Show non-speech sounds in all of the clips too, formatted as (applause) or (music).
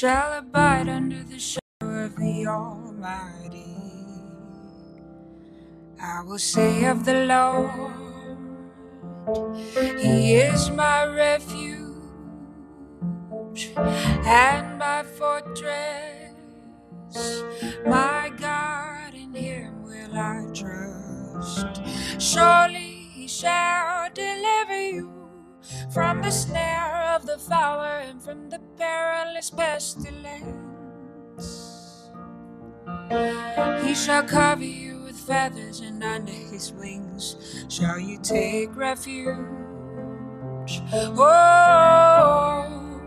shall abide under the shadow of the Almighty. I will say of the Lord, He is my refuge and my fortress, my God, in Him will I trust. Surely He shall deliver you from the snare of the fowler and from the perilous pestilence. He shall cover you with feathers, and under his wings shall you take refuge. Oh,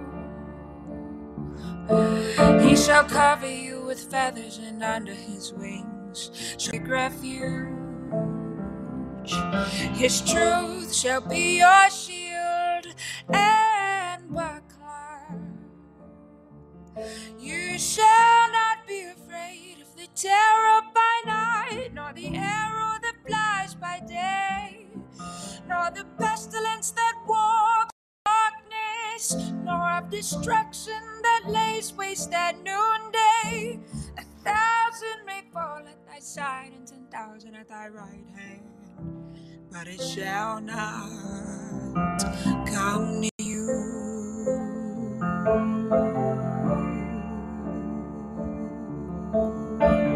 he shall cover you with feathers, and under his wings shall take refuge. His truth shall be your shield and buckler. You shall not be afraid of the terror by night, nor the arrow that flies by day, nor the pestilence that walks darkness, nor of destruction that lays waste at noonday. A thousand may fall at thy side, and ten thousand at thy right hand, but it shall not come near you. Only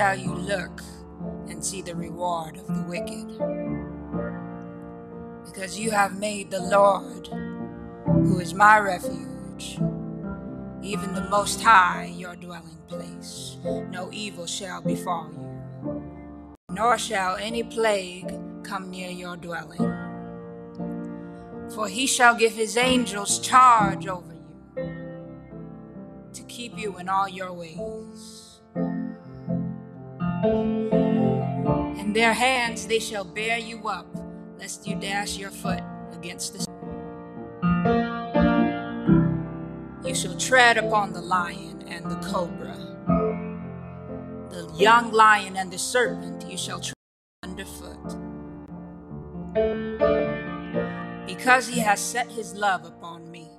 shall you look and see the reward of the wicked. Because you have made the Lord, who is my refuge, even the Most High, your dwelling place. No evil shall befall you, nor shall any plague come near your dwelling. For he shall give his angels charge over you to keep you in all your ways. In their hands they shall bear you up, lest you dash your foot against the. You shall tread upon the lion and the cobra, the young lion and the serpent you shall tread underfoot. Because he has set his love upon me.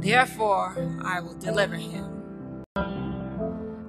Therefore, I will deliver him.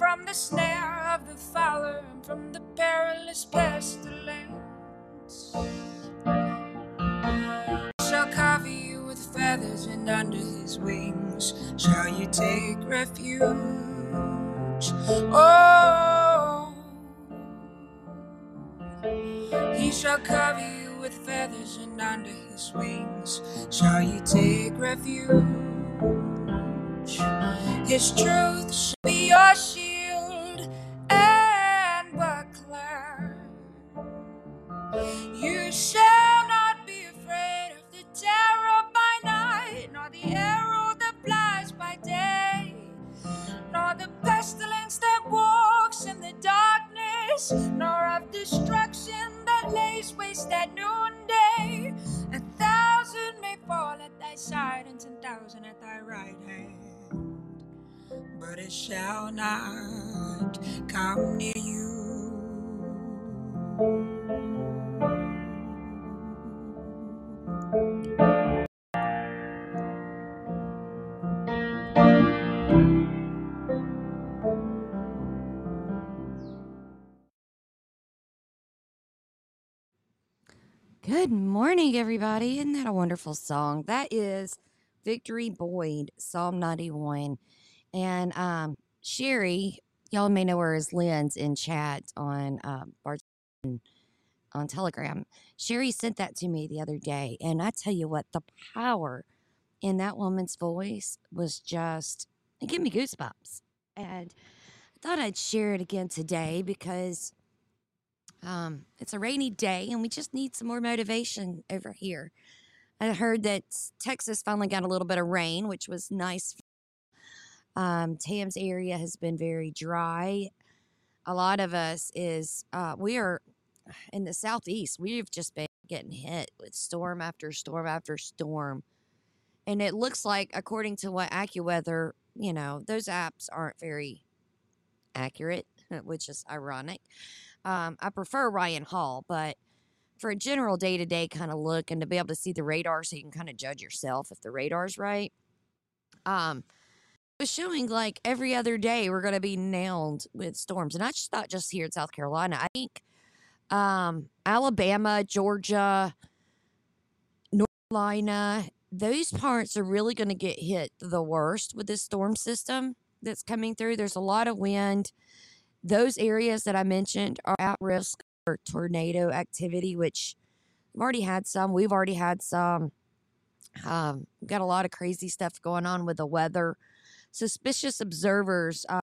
From the snare of the fowler and from the perilous pestilence. He shall cover you with feathers, and under his wings shall you take refuge. Oh, he shall cover you with feathers, and under his wings shall you take refuge. His truth shall be your thousand at thy right hand, but it shall not come near you. Good morning, everybody. Isn't that a wonderful song? That is Victory Boyd, Psalm 91. And um, Sherry, y'all may know her as Lynn's in chat on uh, Bart on Telegram. Sherry sent that to me the other day. And I tell you what, the power in that woman's voice was just, it gave me goosebumps. And I thought I'd share it again today because um, it's a rainy day and we just need some more motivation over here. I heard that Texas finally got a little bit of rain, which was nice. Um, Tam's area has been very dry. A lot of us is, uh, we are in the southeast, we've just been getting hit with storm after storm after storm. And it looks like, according to what AccuWeather, you know, those apps aren't very accurate, (laughs) which is ironic. Um, I prefer Ryan Hall, but for a general day to day kind of look and to be able to see the radar so you can kind of judge yourself if the radar's right. Um, it was showing like every other day we're going to be nailed with storms. And I just thought just here in South Carolina, I think um, Alabama, Georgia, North Carolina, those parts are really going to get hit the worst with this storm system that's coming through. There's a lot of wind those areas that I mentioned are at risk tornado activity, which we've already had some. We've already had some. Um, got a lot of crazy stuff going on with the weather. Suspicious observers. Uh,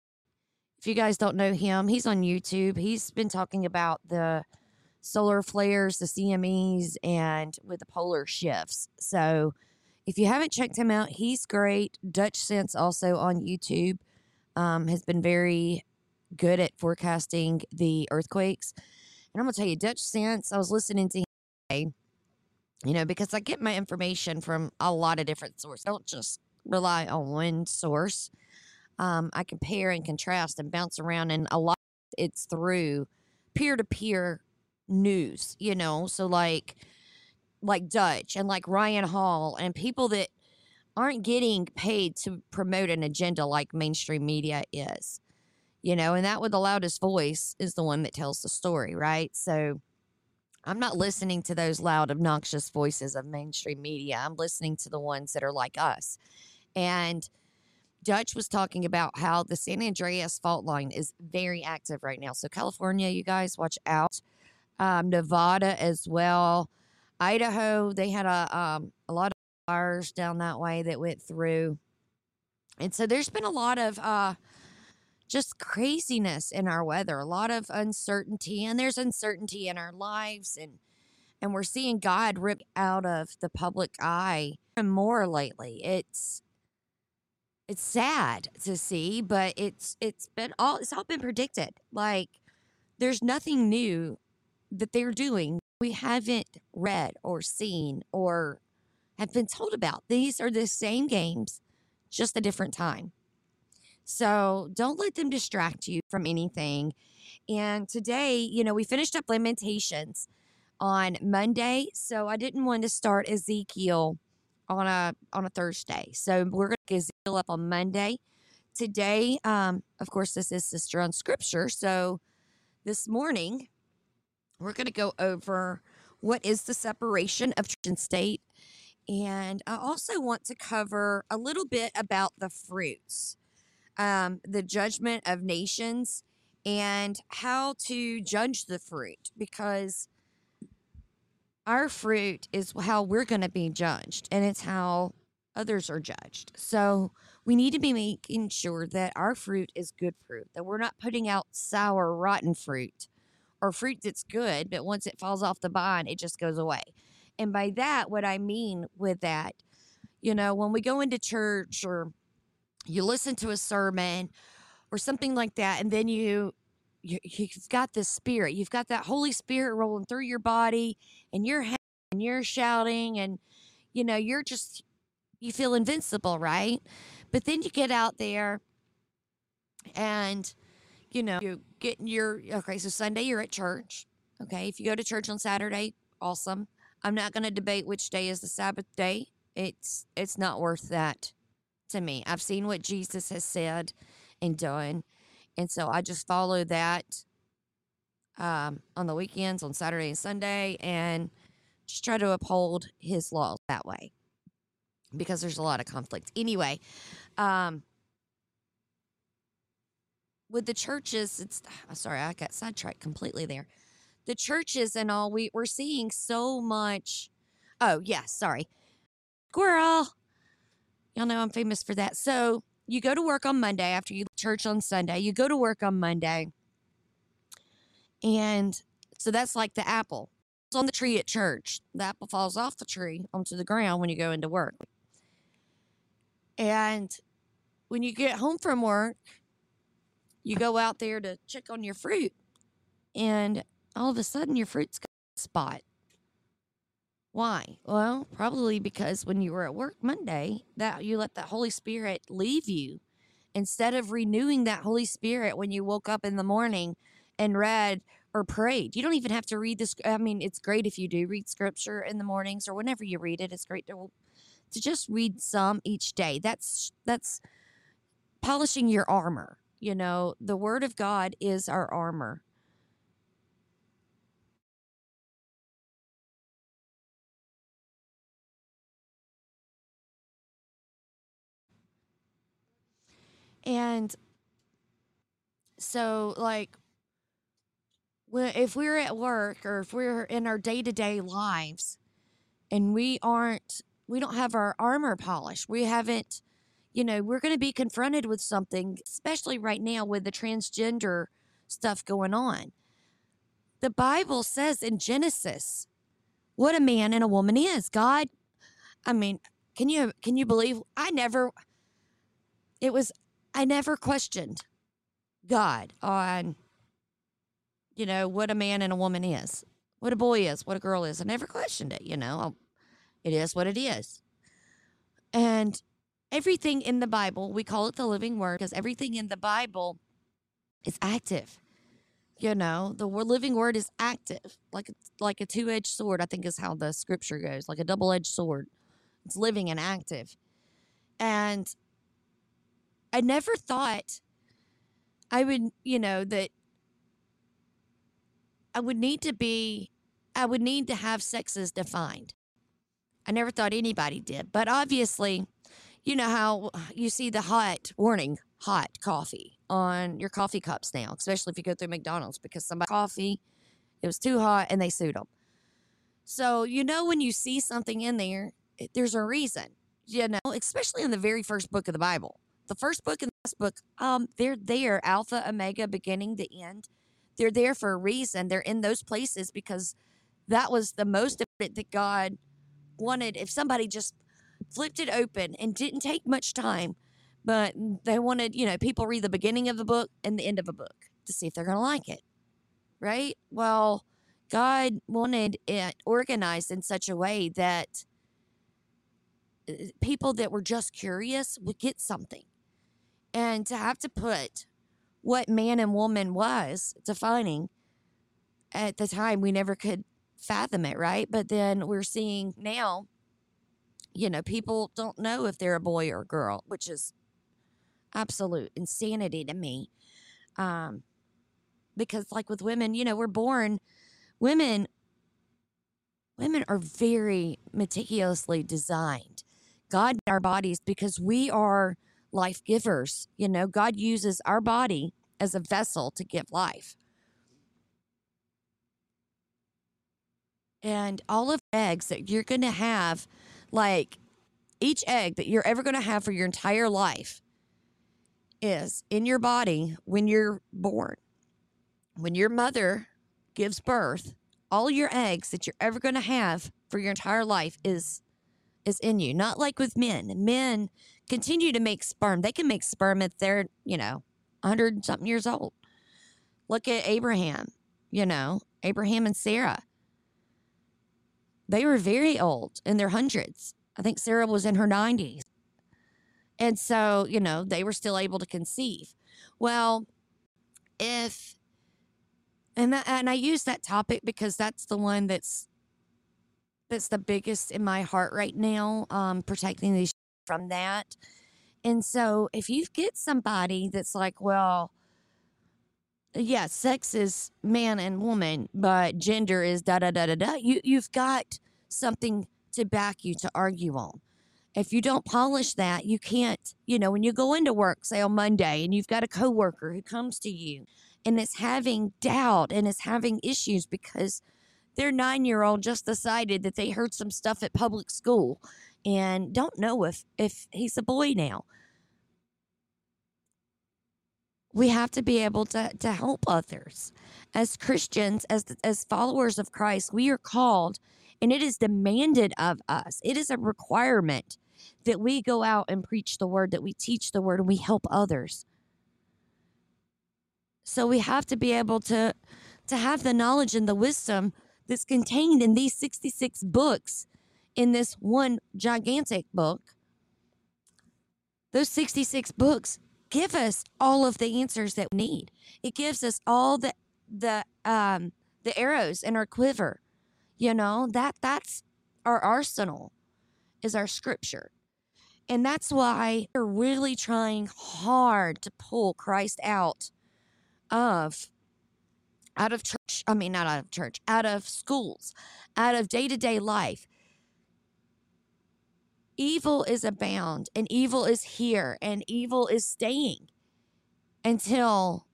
if you guys don't know him, he's on YouTube. He's been talking about the solar flares, the CMEs, and with the polar shifts. So if you haven't checked him out, he's great. Dutchsinse also on YouTube um, has been very good at forecasting the earthquakes. And I'm going to tell you, Dutchsinse, I was listening to him, you know, because I get my information from a lot of different sources. I don't just rely on one source. Um, I compare and contrast and bounce around, and a lot it's through peer to peer news, you know. So, like, like Dutch and like Ryan Hall and people that aren't getting paid to promote an agenda like mainstream media is you know, and that with the loudest voice is the one that tells the story, right? So I'm not listening to those loud, obnoxious voices of mainstream media. I'm listening to the ones that are like us. And Dutch was talking about how the San Andreas fault line is very active right now. So, California, you guys watch out. Um, Nevada as well. Idaho, they had a, um, a lot of fires down that way that went through. And so there's been a lot of uh, just craziness in our weather, a lot of uncertainty, and there's uncertainty in our lives and and we're seeing God rip out of the public eye and more lately. It's it's sad to see, but it's it's been all it's all been predicted. Like there's nothing new that they're doing we haven't read or seen or have been told about. These are the same games, just a different time. So don't let them distract you from anything. And today, you know, we finished up Lamentations on Monday, so I didn't want to start Ezekiel on a on a Thursday. So we're going to get Ezekiel up on Monday. Today, um, of course, this is Sister on Scripture. So this morning, we're going to go over what is the separation of church and state. And I also want to cover a little bit about the fruits um, the judgment of nations and how to judge the fruit because our fruit is how we're going to be judged and it's how others are judged. So we need to be making sure that our fruit is good fruit, that we're not putting out sour, rotten fruit or fruit that's good, but once it falls off the vine, it just goes away. And by that, what I mean with that, you know, when we go into church or you listen to a sermon or something like that, and then you, you you've got this spirit, you've got that Holy Spirit rolling through your body, and you're and you're shouting, and you know you're just you feel invincible, right? But then you get out there and you know, you get your okay, so Sunday you're at church. Okay, if you go to church on Saturday, awesome. I'm not going to debate which day is the Sabbath day. It's it's not worth that to me. I've seen what Jesus has said and done, and so I just follow that um, on the weekends, on Saturday and Sunday, and just try to uphold His laws that way because there's a lot of conflict. Anyway, um, with the churches, it's sorry, I got sidetracked completely there. The churches and all, we we're seeing so much. Oh yeah, sorry, squirrel. Y'all know I'm famous for that. So you go to work on Monday after you church on Sunday. You go to work on Monday, and so that's like the apple. It's on the tree at church. The apple falls off the tree onto the ground when you go into work. And when you get home from work, you go out there to check on your fruit, and all of a sudden your fruit's got a spot. Why? Well, probably because when you were at work Monday, that you let that Holy Spirit leave you instead of renewing that Holy Spirit when you woke up in the morning and read or prayed. You don't even have to read this. I mean, it's great if you do read scripture in the mornings or whenever you read it. It's great to to just read some each day. That's that's polishing your armor. You know, the word of God is our armor. And so, like, if we're at work or if we're in our day to day lives and we aren't, we don't have our armor polished, we haven't you know, we're going to be confronted with something, especially right now with the transgender stuff going on. The Bible says in Genesis what a man and a woman is. God, I mean, can you can you believe I never it was I never questioned God on you know what a man and a woman is, what a boy is, what a girl is. I never questioned it, you know. It is what it is. And everything in the Bible, we call it the living word because everything in the Bible is active. You know, the living word is active, like like a two edged sword. I think is how the scripture goes, like a double edged sword. It's living and active. And I never thought I would, you know, that I would need to be, I would need to have sexes defined. I never thought anybody did, but obviously you know how you see the hot warning hot coffee on your coffee cups now, especially if you go through McDonald's because somebody coffee it was too hot and they sued them. So you know when you see something in there, there's a reason. You know, especially in the very first book of the Bible, the first book and the last book, um, they're there, Alpha, Omega, beginning to end. They're there for a reason. They're in those places because that was the most it that God wanted. If somebody just flipped it open and didn't take much time, but they wanted, you know, people read the beginning of the book and the end of a book to see if they're going to like it. Right? Well, God wanted it organized in such a way that uh, people that were just curious would get something. And to have to put what man and woman was defining at the time, we never could fathom it, right? But then we're seeing now you know, people don't know if they're a boy or a girl, which is absolute insanity to me. Um, because like with women, you know, we're born women women are very meticulously designed. God our bodies because we are life givers. You know, God uses our body as a vessel to give life. And all of eggs that you're going to have like each egg that you're ever going to have for your entire life is in your body when you're born. When your mother gives birth, all your eggs that you're ever going to have for your entire life is is in you. Not like with men. Men continue to make sperm. They can make sperm if they're, you know, 100 something years old. Look at Abraham, you know, Abraham and Sarah. They were very old in their hundreds. I think Sarah was in her 90s. And so, you know, they were still able to conceive. Well, if and that, and I use that topic because that's the one that's that's the biggest in my heart right now, um, protecting these from that. And so if you get somebody that's like, well, yeah, sex is man and woman, but gender is da da da da da, you you've got something to back you to argue on. If you don't polish that, you can't, you know, when you go into work, say on Monday, and you've got a coworker who comes to you and is having doubt and is having issues because their nine year old just decided that they heard some stuff at public school and don't know if if he's a boy now. We have to be able to to help others. As christians as as followers of christ we are called and it is demanded of us. It is a requirement that we go out and preach the word that we teach the word and we help others. So we have to be able to to have the knowledge and the wisdom that's contained in these 66 books in this one gigantic book. Those 66 books give us all of the answers that we need. It gives us all the the um the arrows in our quiver. You know, that that's our arsenal is our scripture. And that's why we're really trying hard to pull Christ out of out of church, I mean, not out of church, out of schools, out of day to day life. Evil is abound and evil is here and evil is staying until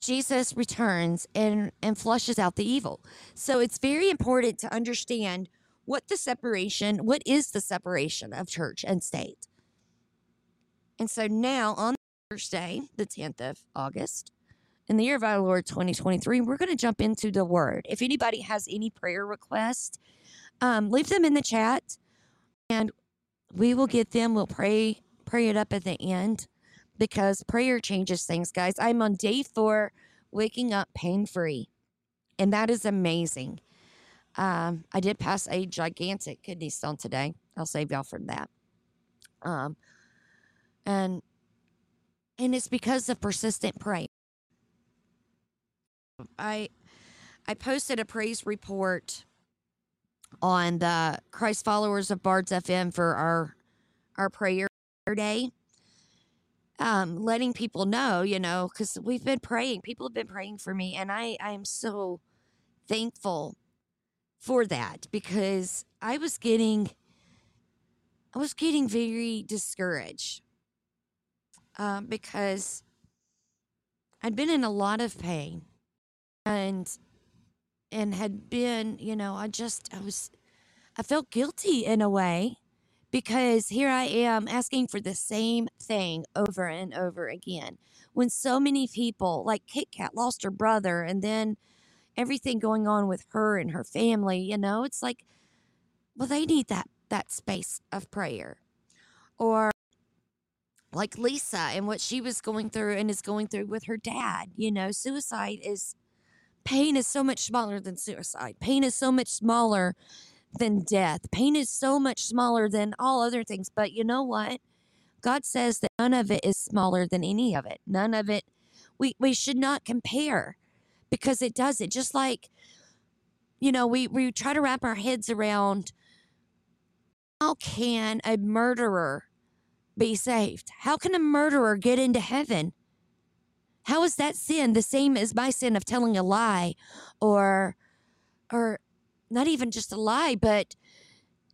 Jesus returns and, and flushes out the evil. So it's very important to understand what the separation, what is the separation of church and state. And so now on Thursday, the 10th of August, in the year of our Lord 2023, we're going to jump into the word. If anybody has any prayer requests, um, leave them in the chat and we will get them. We'll pray, pray it up at the end because prayer changes things, guys. I'm on day four, waking up pain free, and that is amazing. Um, I did pass a gigantic kidney stone today. I'll save y'all from that. Um, and and it's because of persistent prayer. I I posted a praise report on the Christ followers of Bards FM for our our prayer day. Um, letting people know, you know, because we've been praying. People have been praying for me, and I I am so thankful for that because I was getting I was getting very discouraged um, because I'd been in a lot of pain and and had been, you know, I just I was I felt guilty in a way because here I am asking for the same thing over and over again. When so many people, like Kit Kat, lost her brother, and then everything going on with her and her family, you know, it's like, well, they need that that space of prayer, or like Lisa and what she was going through and is going through with her dad. You know, suicide is pain is so much smaller than suicide. Pain is so much smaller than death. Pain is so much smaller than all other things. But you know what? God says that none of it is smaller than any of it. None of it. We we should not compare because it does it. Just like, you know, we, we try to wrap our heads around how can a murderer be saved? How can a murderer get into heaven? How is that sin the same as my sin of telling a lie or or not even just a lie, but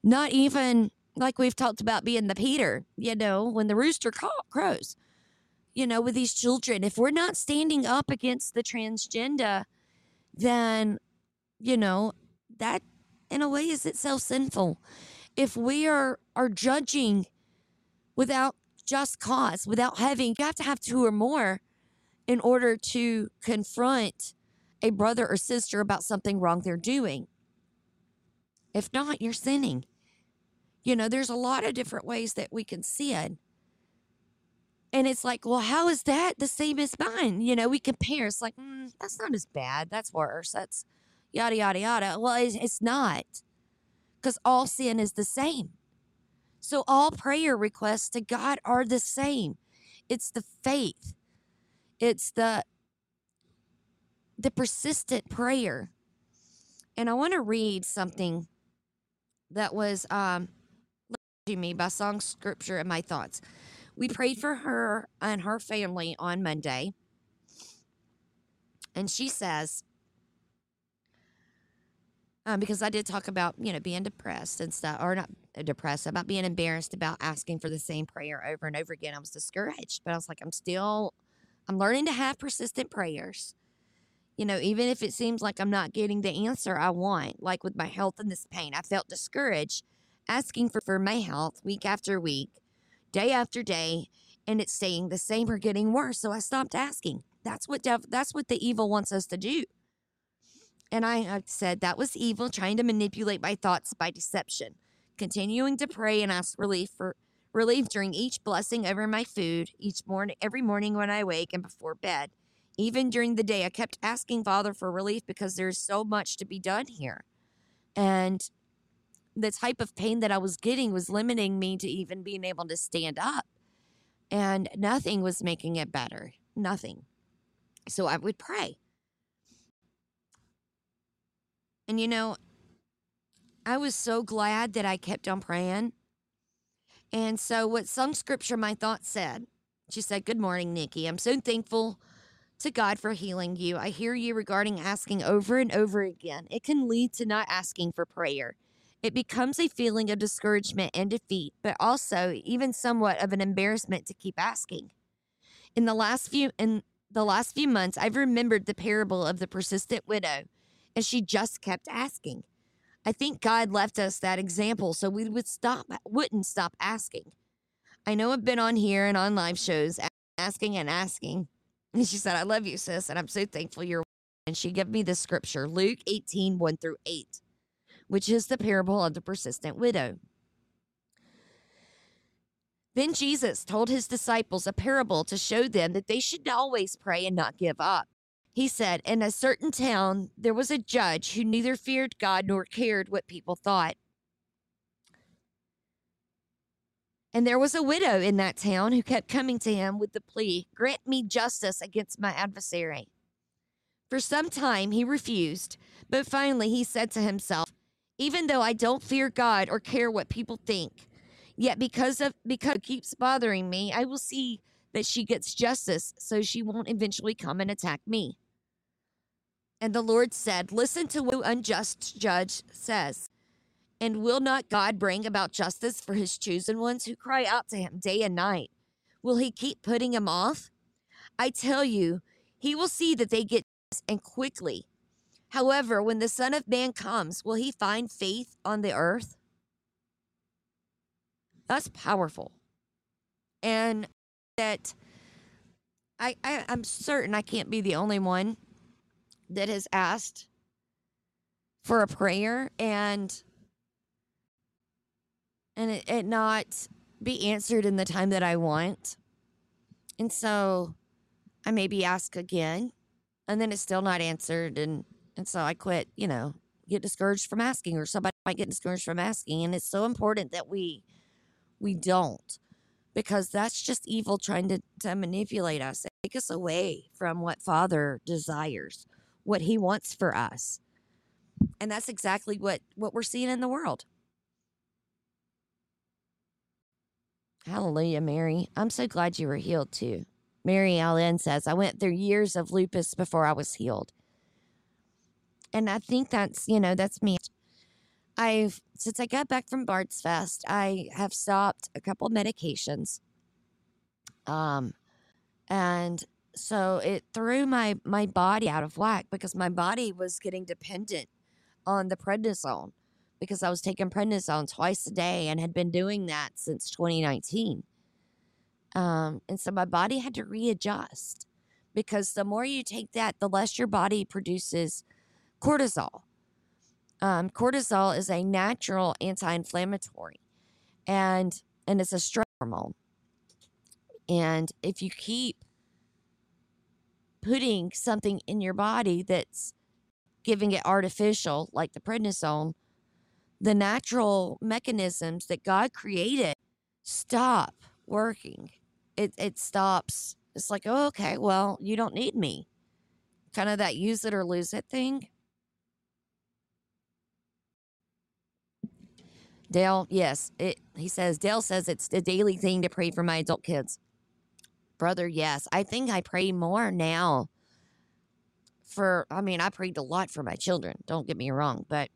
not even like we've talked about being the Peter, you know, when the rooster crows, you know, with these children. If we're not standing up against the transgender, then, you know, that in a way is itself sinful. If we are are judging without just cause, without having, you have to have two or more in order to confront a brother or sister about something wrong they're doing. If not, you're sinning. You know, there's a lot of different ways that we can sin. And it's like, well, how is that the same as mine? You know, we compare. It's like, mm, that's not as bad. That's worse. That's yada, yada, yada. Well, it's, it's not because all sin is the same. So all prayer requests to God are the same. It's the faith. It's the the persistent prayer. And I want to read something that was um me by song scripture and my thoughts. We prayed for her and her family on Monday. And she says, um, because I did talk about, you know, being depressed and stuff, or not depressed, about being embarrassed about asking for the same prayer over and over again. I was discouraged, but I was like, I'm still, I'm learning to have persistent prayers. You know, even if it seems like I'm not getting the answer I want, like with my health and this pain, I felt discouraged asking for, for my health week after week, day after day, and it's staying the same or getting worse. So I stopped asking. That's what dev- that's what the evil wants us to do. And I, I said that was evil, trying to manipulate my thoughts by deception. Continuing to pray and ask relief for relief during each blessing over my food, each morning, every morning when I wake and before bed. Even during the day, I kept asking Father for relief because there's so much to be done here. And the type of pain that I was getting was limiting me to even being able to stand up. And nothing was making it better. Nothing. So I would pray. And you know, I was so glad that I kept on praying. And so, what some scripture my thought said, she said, Good morning, Nikki. I'm so thankful to God for healing you. I hear you regarding asking over and over again. It can lead to not asking for prayer. It becomes a feeling of discouragement and defeat, but also even somewhat of an embarrassment to keep asking. In the last few in the last few months, I've remembered the parable of the persistent widow, and she just kept asking. I think God left us that example so we would stop wouldn't stop asking. I know I've been on here and on live shows asking and asking. And (laughs) she said, I love you, sis, and I'm so thankful you're (laughs) and she gave me the scripture, Luke 18, 1 through 8 which is the parable of the persistent widow. Then Jesus told his disciples a parable to show them that they should always pray and not give up. He said, In a certain town, there was a judge who neither feared God nor cared what people thought. And there was a widow in that town who kept coming to him with the plea, Grant me justice against my adversary. For some time he refused, but finally he said to himself, even though I don't fear God or care what people think. Yet because of because it keeps bothering me, I will see that she gets justice so she won't eventually come and attack me. And the Lord said, Listen to what unjust judge says. And will not God bring about justice for his chosen ones who cry out to him day and night? Will he keep putting him off? I tell you, he will see that they get and quickly. However, when the Son of Man comes, will he find faith on the earth? That's powerful. And that I, I I'm certain I can't be the only one that has asked for a prayer and and it, it not be answered in the time that I want. And so I maybe ask again and then it's still not answered and and so I quit, you know, get discouraged from asking, or somebody might get discouraged from asking. And it's so important that we we don't because that's just evil trying to, to manipulate us take us away from what father desires what he wants for us. And that's exactly what what we're seeing in the world. Hallelujah mary. I'm so glad you were healed too. Mary allen says i went through years of lupus before i was healed. And I think that's, you know, that's me. I've, since I got back from Bard's Fest, I have stopped a couple medications. Um, and so it threw my, my body out of whack because my body was getting dependent on the prednisone because I was taking prednisone twice a day and had been doing that since 2019. Um, and so my body had to readjust because the more you take that, the less your body produces cortisol. Um, cortisol is a natural anti-inflammatory, and and it's a stress hormone. And if you keep putting something in your body that's giving it artificial, like the prednisone, the natural mechanisms that God created stop working. It it stops. It's like, oh, okay, well, you don't need me. Kind of that use it or lose it thing. Dale, yes, it he says Dale says it's a daily thing to pray for my adult kids. Brother, yes. I think I pray more now for I mean, I prayed a lot for my children, don't get me wrong, but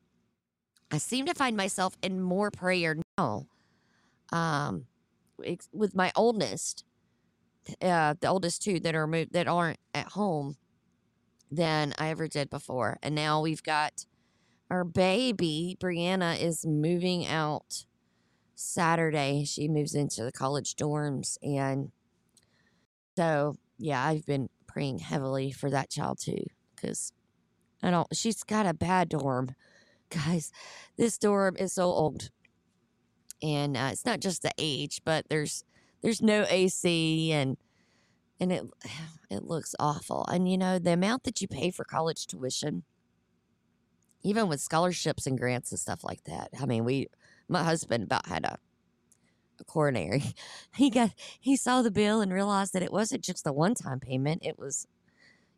I seem to find myself in more prayer now. Um with my oldest, uh, the oldest two that are moved that aren't at home than I ever did before. And now we've got our baby, Brianna, is moving out Saturday. She moves into the college dorms. And so, yeah, I've been praying heavily for that child too. Because I don't, she's got a bad dorm. (laughs) Guys, this dorm is so old. And uh, it's not just the age, but there's there's no AC and and it (sighs) it looks awful. And you know, the amount that you pay for college tuition, even with scholarships and grants and stuff like that. I mean, we my husband about had a a coronary. (laughs) He got he saw the bill and realized that it wasn't just the one time payment. It was,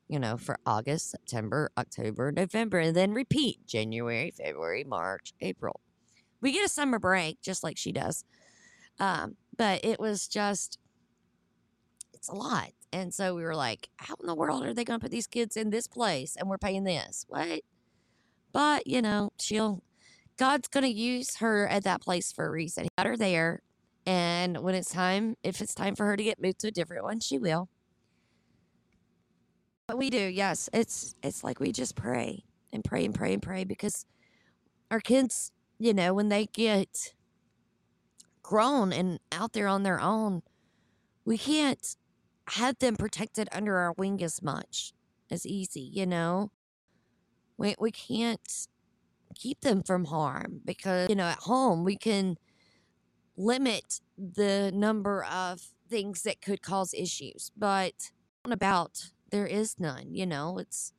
you know, for August, September, October, November, and then repeat January, February, March, April. We get a summer break just like she does. Um, but it was just it's a lot. And so we were like, how in the world are they going to put these kids in this place and we're paying this? What? But, you know, she'll, God's going to use her at that place for a reason. He got her there. And when it's time, if it's time for her to get moved to a different one, she will. But we do, yes. It's it's like we just pray and pray and pray and pray because our kids, you know, when they get grown and out there on their own, we can't have them protected under our wing as much as easy, you know? We, we can't keep them from harm because, you know, at home we can limit the number of things that could cause issues, but about there is none, you know? It's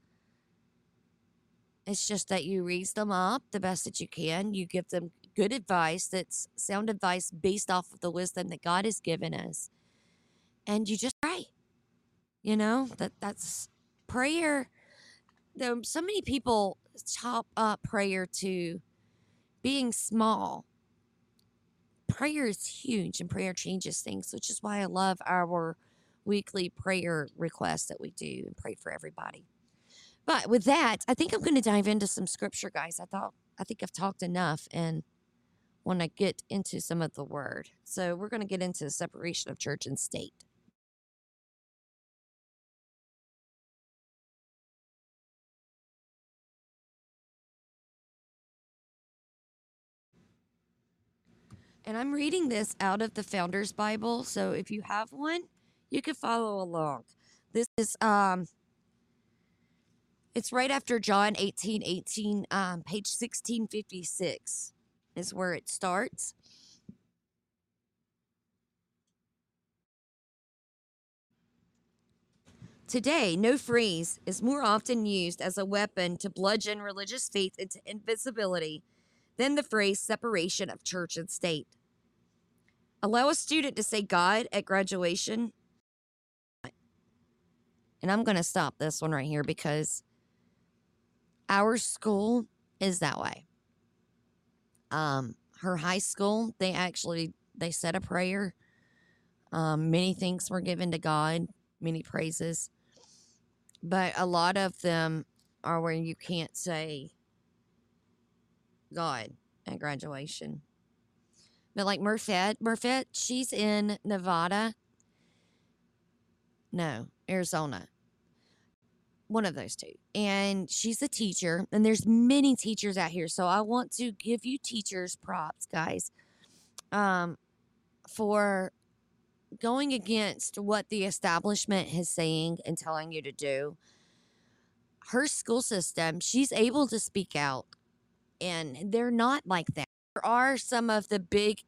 it's just that you raise them up the best that you can. You give them good advice that's sound advice based off of the wisdom that God has given us. And you just pray. You know, that that's prayer. There so many people chop up prayer to being small. Prayer is huge and prayer changes things, which is why I love our weekly prayer requests that we do and pray for everybody. But with that, I think I'm going to dive into some scripture, guys. I thought I think I've talked enough and want to get into some of the word. So we're going to get into the separation of church and state. And I'm reading this out of the Founders Bible. So if you have one, you can follow along. This is um it's right after John 18, 18, um, page 1656 is where it starts. Today, no phrase is more often used as a weapon to bludgeon religious faith into invisibility than the phrase separation of church and state. Allow a student to say God at graduation. And I'm going to stop this one right here because our school is that way. Um, her high school, they actually they said a prayer. Um, many thanks were given to God, many praises, but a lot of them are where you can't say God at graduation. But like Murfett, Murfett, she's in Nevada. No, Arizona. One of those two. And she's a teacher and there's many teachers out here so i want to give you teachers props guys um for going against what the establishment is saying and telling you to do. Her school system she's able to speak out and they're not like that are some of the big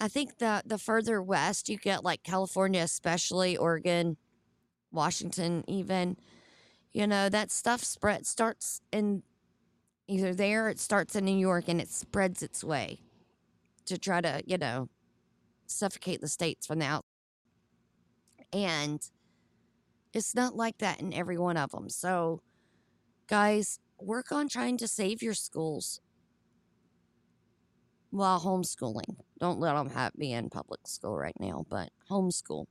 i think the the further west you get like california especially oregon Washington, even, you know, that stuff spread starts in Either there, it starts in New York and it spreads its way to try to, you know, suffocate the states from the out. And it's not like that in every one of them. So, guys, work on trying to save your schools while homeschooling. Don't let them have be in public school right now, but homeschool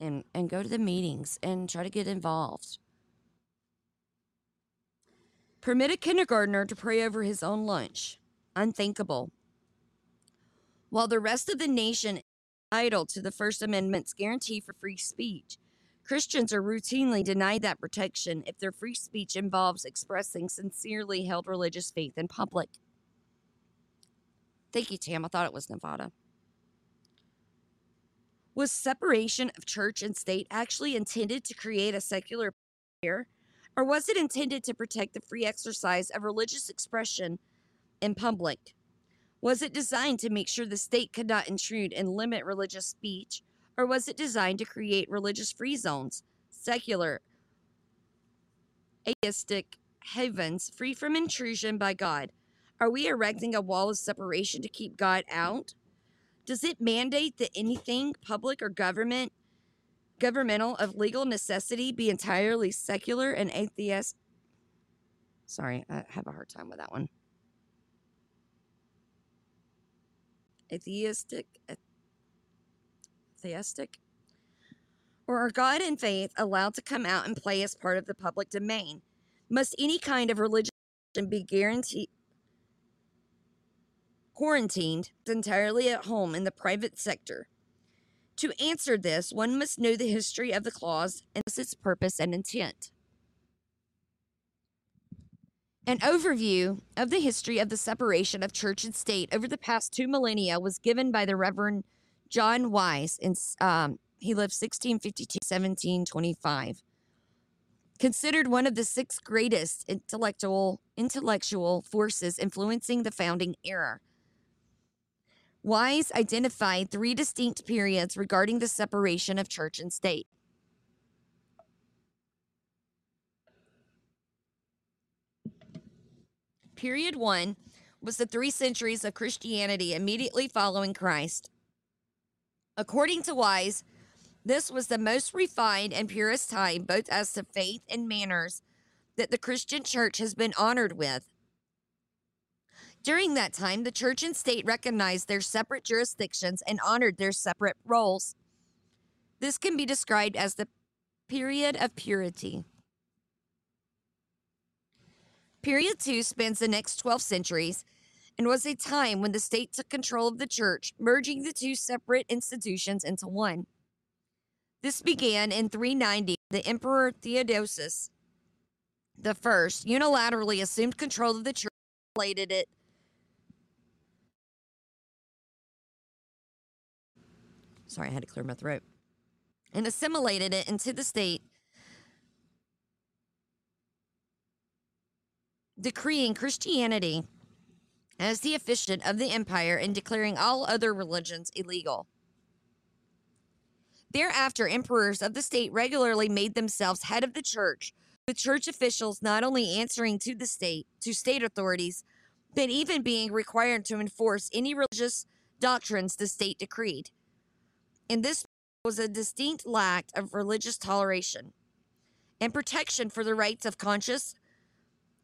and and go to the meetings and try to get involved. Permit a kindergartner to pray over his own lunch. Unthinkable. While the rest of the nation is idle to the First Amendment's guarantee for free speech, Christians are routinely denied that protection if their free speech involves expressing sincerely held religious faith in public. Thank you, Tam. I thought it was Nevada. Was separation of church and state actually intended to create a secular pair, or was it intended to protect the free exercise of religious expression in public? Was it designed to make sure the state could not intrude and limit religious speech, or was it designed to create religious free zones, secular, atheistic havens free from intrusion by God? Are we erecting a wall of separation to keep God out? Does it mandate that anything public or government governmental of legal necessity be entirely secular and atheist? Sorry, I have a hard time with that one. Atheistic, theistic? Or are God and faith allowed to come out and play as part of the public domain? Must any kind of religion be guaranteed quarantined entirely at home in the private sector? To answer this, one must know the history of the clause and its purpose and intent. An overview of the history of the separation of church and state over the past two millennia was given by the Reverend John Wise. In, um, he lived 1652 1725. Considered one of the six greatest intellectual intellectual forces influencing the founding era. Wise identified three distinct periods regarding the separation of church and state. Period one was the three centuries of Christianity immediately following Christ. According to Wise, this was the most refined and purest time, both as to faith and manners, that the Christian church has been honored with. During that time, the church and state recognized their separate jurisdictions and honored their separate roles. This can be described as the period of purity. Period two spans the next 12 centuries and was a time when the state took control of the church, merging the two separate institutions into one. This began in 390. The Emperor Theodosius the first unilaterally assumed control of the church, related it Sorry, I had to clear my throat. And assimilated it into the state, decreeing Christianity as the officiant of the empire and declaring all other religions illegal. Thereafter, emperors of the state regularly made themselves head of the church, with church officials not only answering to the state, to state authorities, but even being required to enforce any religious doctrines the state decreed and this was a distinct lack of religious toleration and protection for the rights of conscious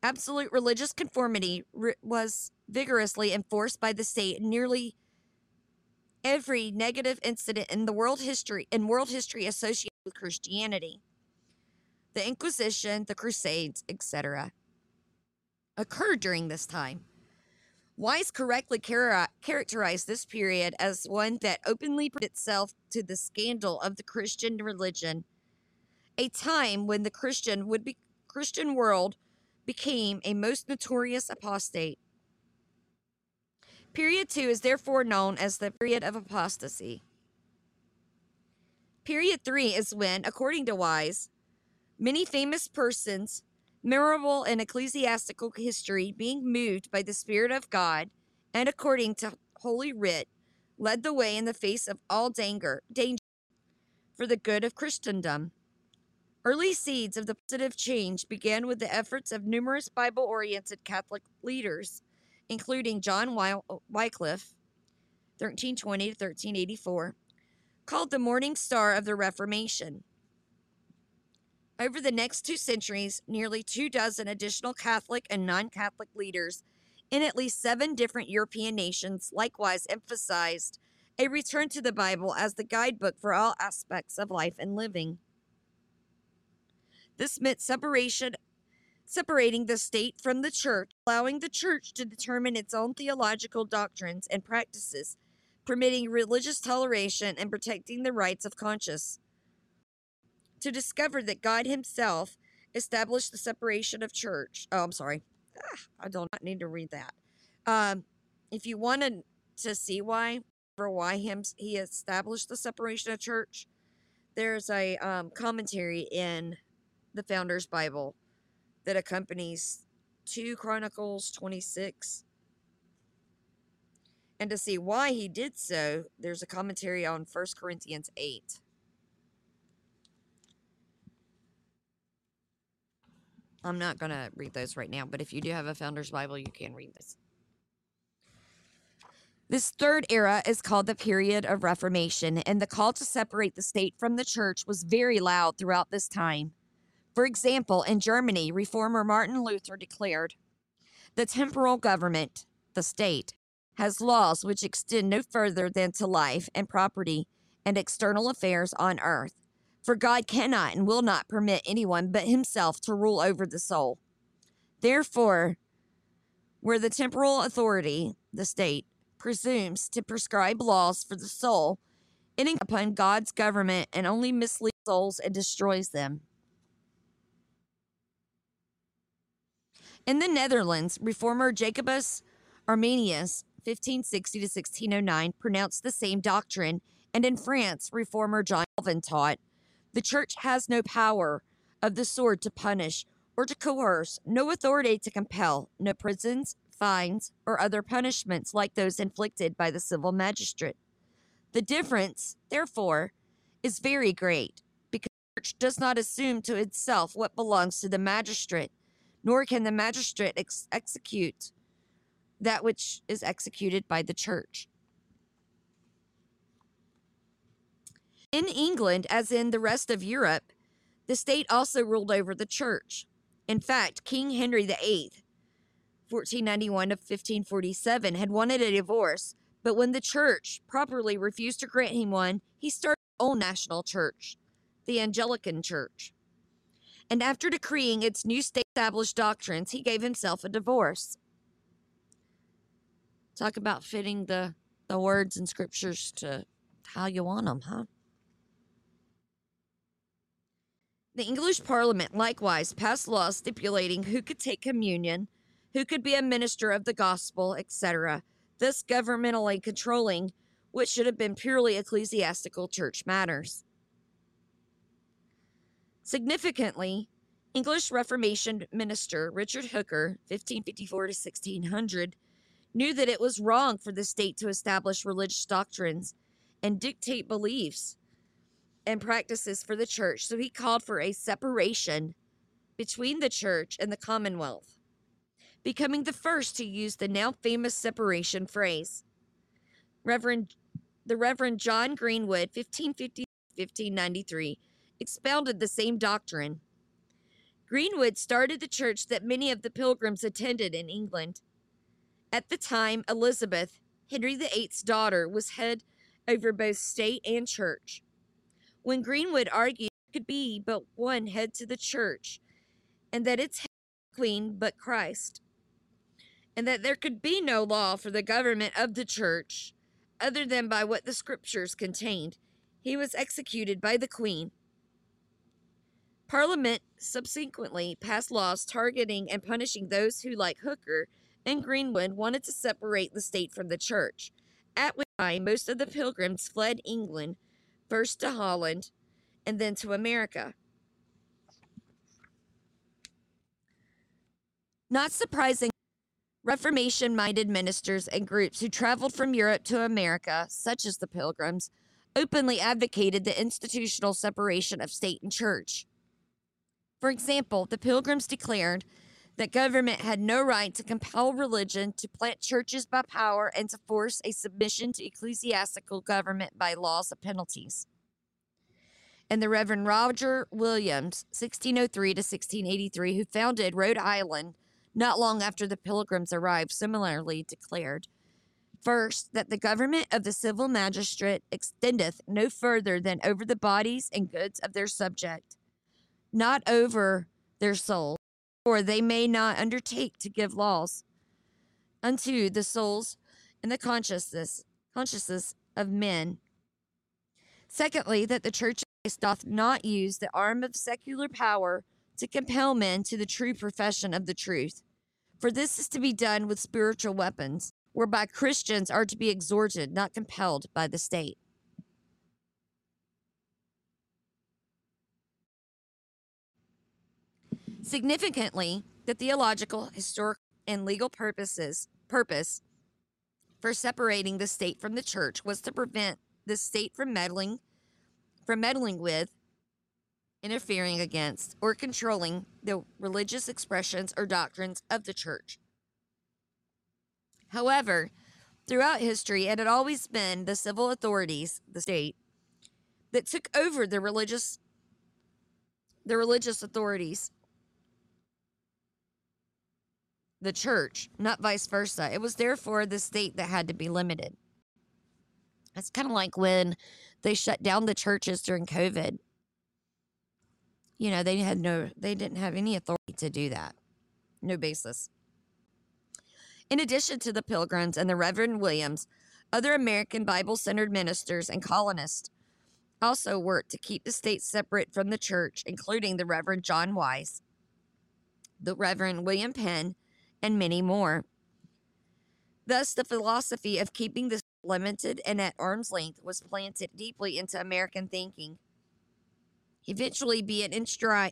absolute religious conformity re- was vigorously enforced by the state in nearly every negative incident in the world history in world history associated with Christianity the inquisition the crusades etc occurred during this time Wise correctly char- characterized this period as one that openly put itself to the scandal of the Christian religion, a time when the Christian would be Christian world became a most notorious apostate. Period 2 is therefore known as the period of apostasy. Period 3 is when, according to Wise, many famous persons memorable in ecclesiastical history, being moved by the Spirit of God, and according to Holy Writ, led the way in the face of all danger, danger for the good of Christendom. Early seeds of the positive change began with the efforts of numerous Bible oriented Catholic leaders, including John uh, Wycliffe, 1320 to 1384, called the Morning Star of the Reformation. Over the next two centuries, nearly two dozen additional Catholic and non Catholic leaders in at least seven different European nations likewise emphasized a return to the Bible as the guidebook for all aspects of life and living. This meant separation separating the state from the church, allowing the church to determine its own theological doctrines and practices, permitting religious toleration and protecting the rights of conscience. To discover that God Himself established the separation of church. Oh, I'm sorry. Ah, I do not need to read that. Um, if you wanted to see why, for why him he established the separation of church, there's a um, commentary in the Founder's Bible that accompanies 2 Chronicles 26. And to see why he did so, there's a commentary on 1 Corinthians 8. I'm not going to read those right now, but if you do have a Founder's Bible, you can read this. This third era is called the period of Reformation, and the call to separate the state from the church was very loud throughout this time. For example, in Germany, reformer Martin Luther declared the temporal government, the state, has laws which extend no further than to life and property and external affairs on earth. For God cannot and will not permit anyone but himself to rule over the soul. Therefore, where the temporal authority, the state, presumes to prescribe laws for the soul, ending upon God's government and only misleads souls and destroys them. In the Netherlands, reformer Jacobus Arminius, 1560 to 1609, pronounced the same doctrine, and in France, reformer John Calvin taught the church has no power of the sword to punish or to coerce, no authority to compel, no prisons, fines, or other punishments like those inflicted by the civil magistrate. The difference, therefore, is very great because the church does not assume to itself what belongs to the magistrate nor can the magistrate ex- execute that which is executed by the church. In England, as in the rest of Europe, the state also ruled over the church. In fact, King Henry VIII, 1491 to 1547, had wanted a divorce, but when the church properly refused to grant him one, he started his own national church, the Anglican Church and after decreeing its new state established doctrines, he gave himself a divorce. Talk about fitting the, the words and scriptures to how you want them, huh? The English Parliament likewise passed laws stipulating who could take communion, who could be a minister of the gospel, etc., thus governmentally controlling what should have been purely ecclesiastical church matters. Significantly, English Reformation minister Richard Hooker, 1554 to 1600, knew that it was wrong for the state to establish religious doctrines and dictate beliefs and practices for the church, so he called for a separation between the church and the commonwealth, becoming the first to use the now famous separation phrase. Reverend the Reverend John Greenwood, 1550 1593, expounded the same doctrine. Greenwood started the church that many of the pilgrims attended in England. At the time, Elizabeth, Henry VIII's daughter, was head over both state and church. When Greenwood argued there could be but one head to the church, and that its head queen but Christ, and that there could be no law for the government of the church other than by what the scriptures contained, he was executed by the queen Parliament subsequently passed laws targeting and punishing those who, like Hooker and Greenwood, wanted to separate the state from the church. At which time, most of the pilgrims fled England, first to Holland and then to America. Not surprising, Reformation minded ministers and groups who traveled from Europe to America, such as the Pilgrims, openly advocated the institutional separation of state and church. For example, the Pilgrims declared that government had no right to compel religion, to plant churches by power, and to force a submission to ecclesiastical government by laws of penalties. And the Reverend Roger Williams, 1603 to 1683, who founded Rhode Island not long after the Pilgrims arrived, similarly declared First, that the government of the civil magistrate extendeth no further than over the bodies and goods of their subject, not over their souls for they may not undertake to give laws unto the souls and the consciousness consciousness of men. Secondly, that the church doth not use the arm of secular power to compel men to the true profession of the truth. For this is to be done with spiritual weapons, whereby Christians are to be exhorted, not compelled by the state. Significantly, the theological, historic, and legal purposes purpose for separating the state from the church was to prevent the state from meddling from meddling with, interfering against, or controlling the religious expressions or doctrines of the church. However, throughout history, it had always been the civil authorities, the state, that took over the religious the religious authorities the church, not vice versa. It was therefore the state that had to be limited. It's kind of like when they shut down the churches during COVID. You know, they had no, they didn't have any authority to do that. No basis. In addition to the Pilgrims and the Reverend Williams, other American Bible centered ministers and colonists also worked to keep the state separate from the church, including the Reverend John Wise, the Reverend William Penn, and many more. Thus, the philosophy of keeping the limited and at arm's length was planted deeply into American thinking, eventually be being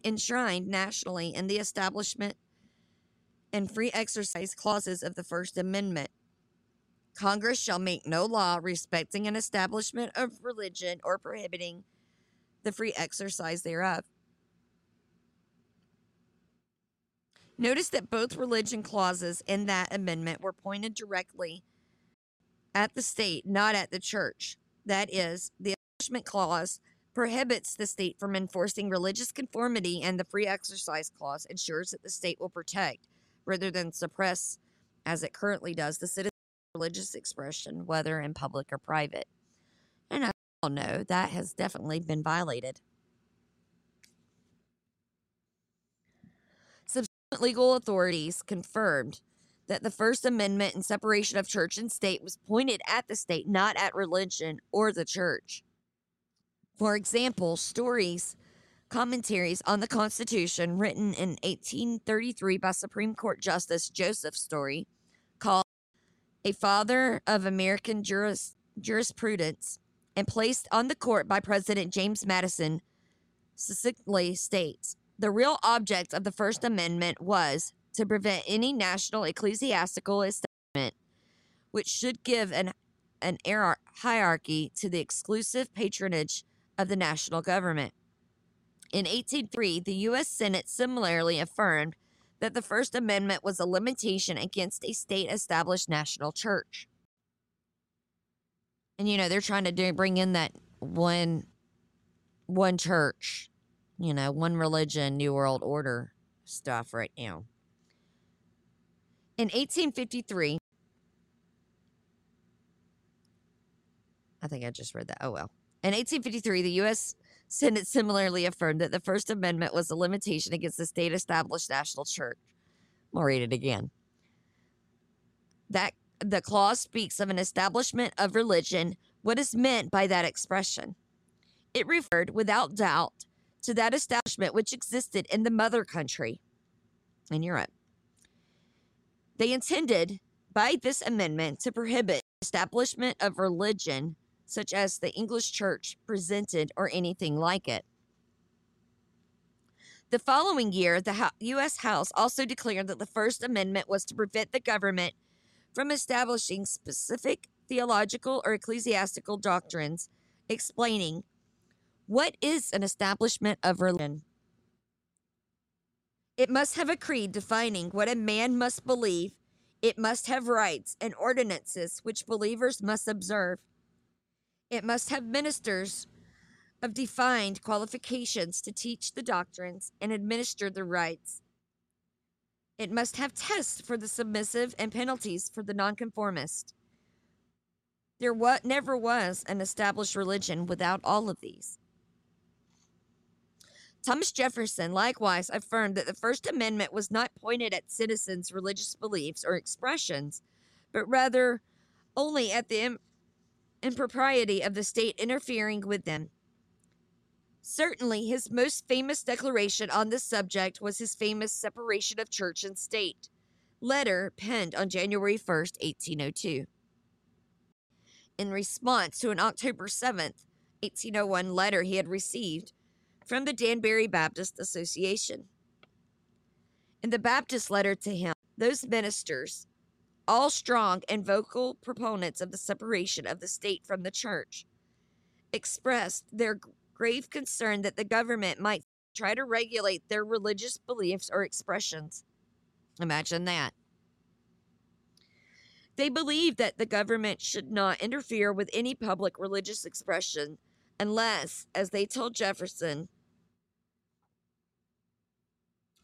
enshrined nationally in the establishment and free exercise clauses of the First Amendment. Congress shall make no law respecting an establishment of religion or prohibiting the free exercise thereof. Notice that both religion clauses in that amendment were pointed directly at the state, not at the church. That is, the establishment clause prohibits the state from enforcing religious conformity, and the free exercise clause ensures that the state will protect rather than suppress, as it currently does, the citizen's religious expression, whether in public or private. And I all know that has definitely been violated. Legal authorities confirmed that the First Amendment and separation of church and state was pointed at the state, not at religion or the church. For example, Story's, commentaries on the Constitution written in 1833 by Supreme Court Justice Joseph Story, called A Father of American Juris, Jurisprudence, and placed on the court by President James Madison, succinctly states the real object of the First Amendment was to prevent any national ecclesiastical establishment which should give an, an hierarchy to the exclusive patronage of the national government. In 1803, the U.S. Senate similarly affirmed that the First Amendment was a limitation against a state established national church. And you know, they're trying to do, bring in that one one church you know, one religion, new world order stuff right now. In 1853, I think I just read that. Oh, well. In 1853, the U.S. Senate similarly affirmed that the First Amendment was a limitation against the state established national church. I'll read it again. That the clause speaks of an establishment of religion. What is meant by that expression? It referred, without doubt, to that establishment which existed in the mother country in Europe. They intended by this amendment to prohibit establishment of religion such as the English church presented or anything like it. The following year, the U.S. House also declared that the First Amendment was to prevent the government from establishing specific theological or ecclesiastical doctrines explaining what is an establishment of religion? It must have a creed defining what a man must believe. It must have rites and ordinances which believers must observe. It must have ministers of defined qualifications to teach the doctrines and administer the rites. It must have tests for the submissive and penalties for the nonconformist. There wa- never was an established religion without all of these. Thomas Jefferson likewise affirmed that the First Amendment was not pointed at citizens' religious beliefs or expressions, but rather only at the im- impropriety of the state interfering with them. Certainly, his most famous declaration on this subject was his famous separation of church and state letter penned on January 1, 1802. In response to an October 7, 1801 letter he had received from the Danbury Baptist Association. In the Baptist letter to him, those ministers, all strong and vocal proponents of the separation of the state from the church, expressed their grave concern that the government might try to regulate their religious beliefs or expressions. Imagine that. They believed that the government should not interfere with any public religious expression unless, as they told Jefferson,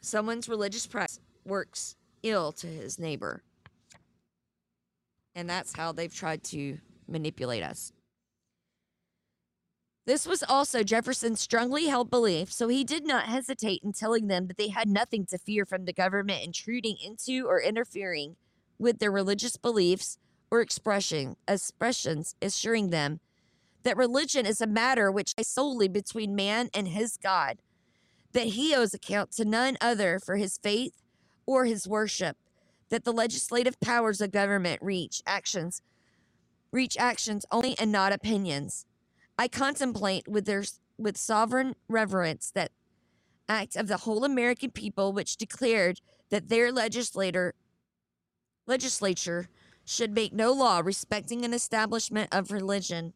someone's religious practice works ill to his neighbor. And that's how they've tried to manipulate us. This was also Jefferson's strongly held belief, so he did not hesitate in telling them that they had nothing to fear from the government intruding into or interfering with their religious beliefs or expression, expressions, assuring them that religion is a matter which lies solely between man and his God, that he owes account to none other for his faith or his worship, that the legislative powers of government reach actions reach actions only and not opinions. I contemplate with their with sovereign reverence that act of the whole American people which declared that their legislator legislature should make no law respecting an establishment of religion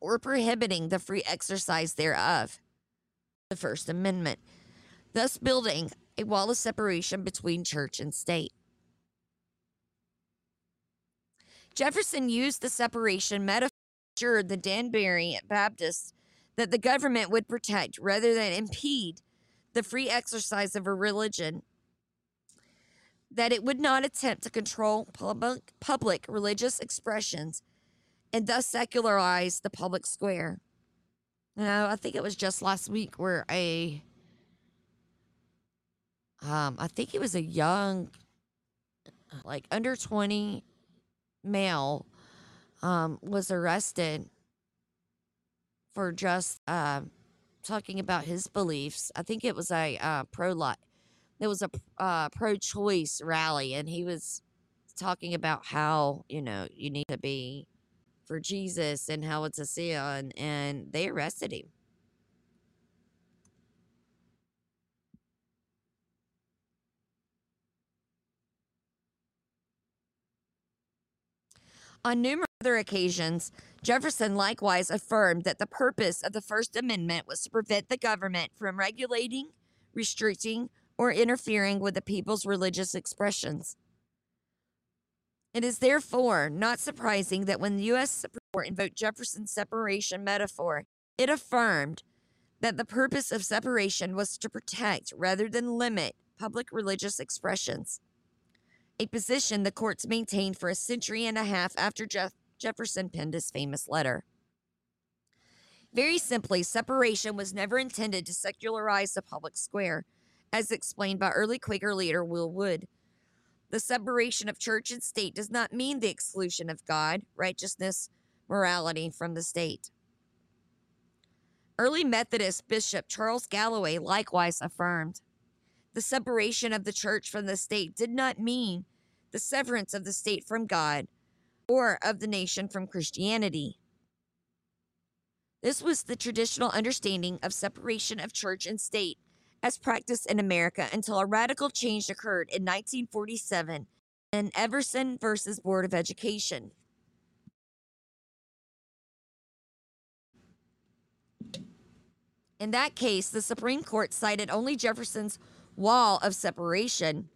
or prohibiting the free exercise thereof. The First Amendment, thus building a wall of separation between church and state. Jefferson used the separation metaphor to the Danbury Baptists that the government would protect rather than impede the free exercise of a religion, that it would not attempt to control public, public religious expressions and thus secularize the public square. Know, I think it was just last week where a, um, I think it was a young, like under 20 male um, was arrested for just uh, talking about his beliefs. I think it was a uh, pro life. There was a uh, pro choice rally, and he was talking about how you know you need to be for Jesus it's a sin, and they arrested him. On numerous other occasions, Jefferson likewise affirmed that the purpose of the First Amendment was to prevent the government from regulating, restricting, or interfering with the people's religious expressions. It is therefore not surprising that when the U.S. Supreme Court invoked Jefferson's separation metaphor, it affirmed that the purpose of separation was to protect rather than limit public religious expressions a position the courts maintained for a century and a half after Jeff- Jefferson penned his famous letter. Very simply, separation was never intended to secularize the public square, as explained by early Quaker leader Will Wood. The separation of church and state does not mean the exclusion of God, righteousness, morality from the state. Early Methodist Bishop Charles Galloway likewise affirmed the separation of the church from the state did not mean the severance of the state from God or of the nation from Christianity. This was the traditional understanding of separation of church and state as practiced in America until a radical change occurred in 1947 in Everson versus Board of Education. In that case, the Supreme Court cited only Jefferson's wall of separation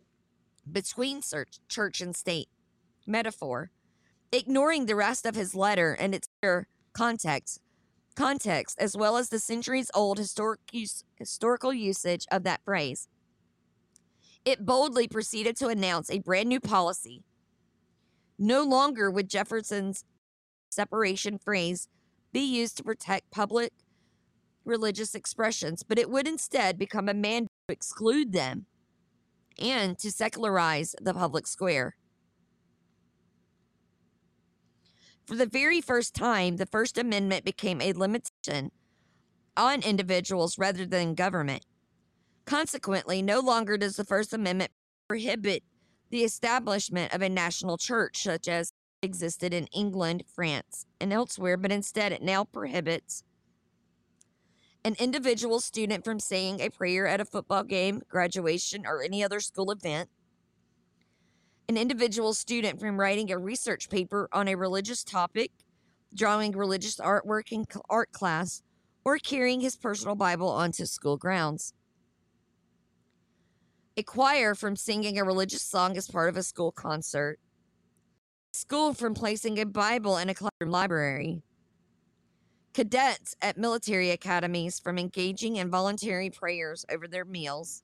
between church and state. Metaphor. Ignoring the rest of his letter and its context, context as well as the centuries old historic use, historical usage of that phrase. It boldly proceeded to announce a brand new policy. No longer would Jefferson's separation phrase be used to protect public religious expressions, but it would instead become a mandate to exclude them and to secularize the public square. For the very first time, the First Amendment became a limitation on individuals rather than government. Consequently, no longer does the First Amendment prohibit the establishment of a national church, such as existed in England, France, and elsewhere, but instead it now prohibits an individual student from saying a prayer at a football game, graduation, or any other school event, an individual student from writing a research paper on a religious topic, drawing religious artwork in art class, or carrying his personal Bible onto school grounds. A choir from singing a religious song as part of a school concert. School from placing a Bible in a classroom library cadets at military academies from engaging in voluntary prayers over their meals,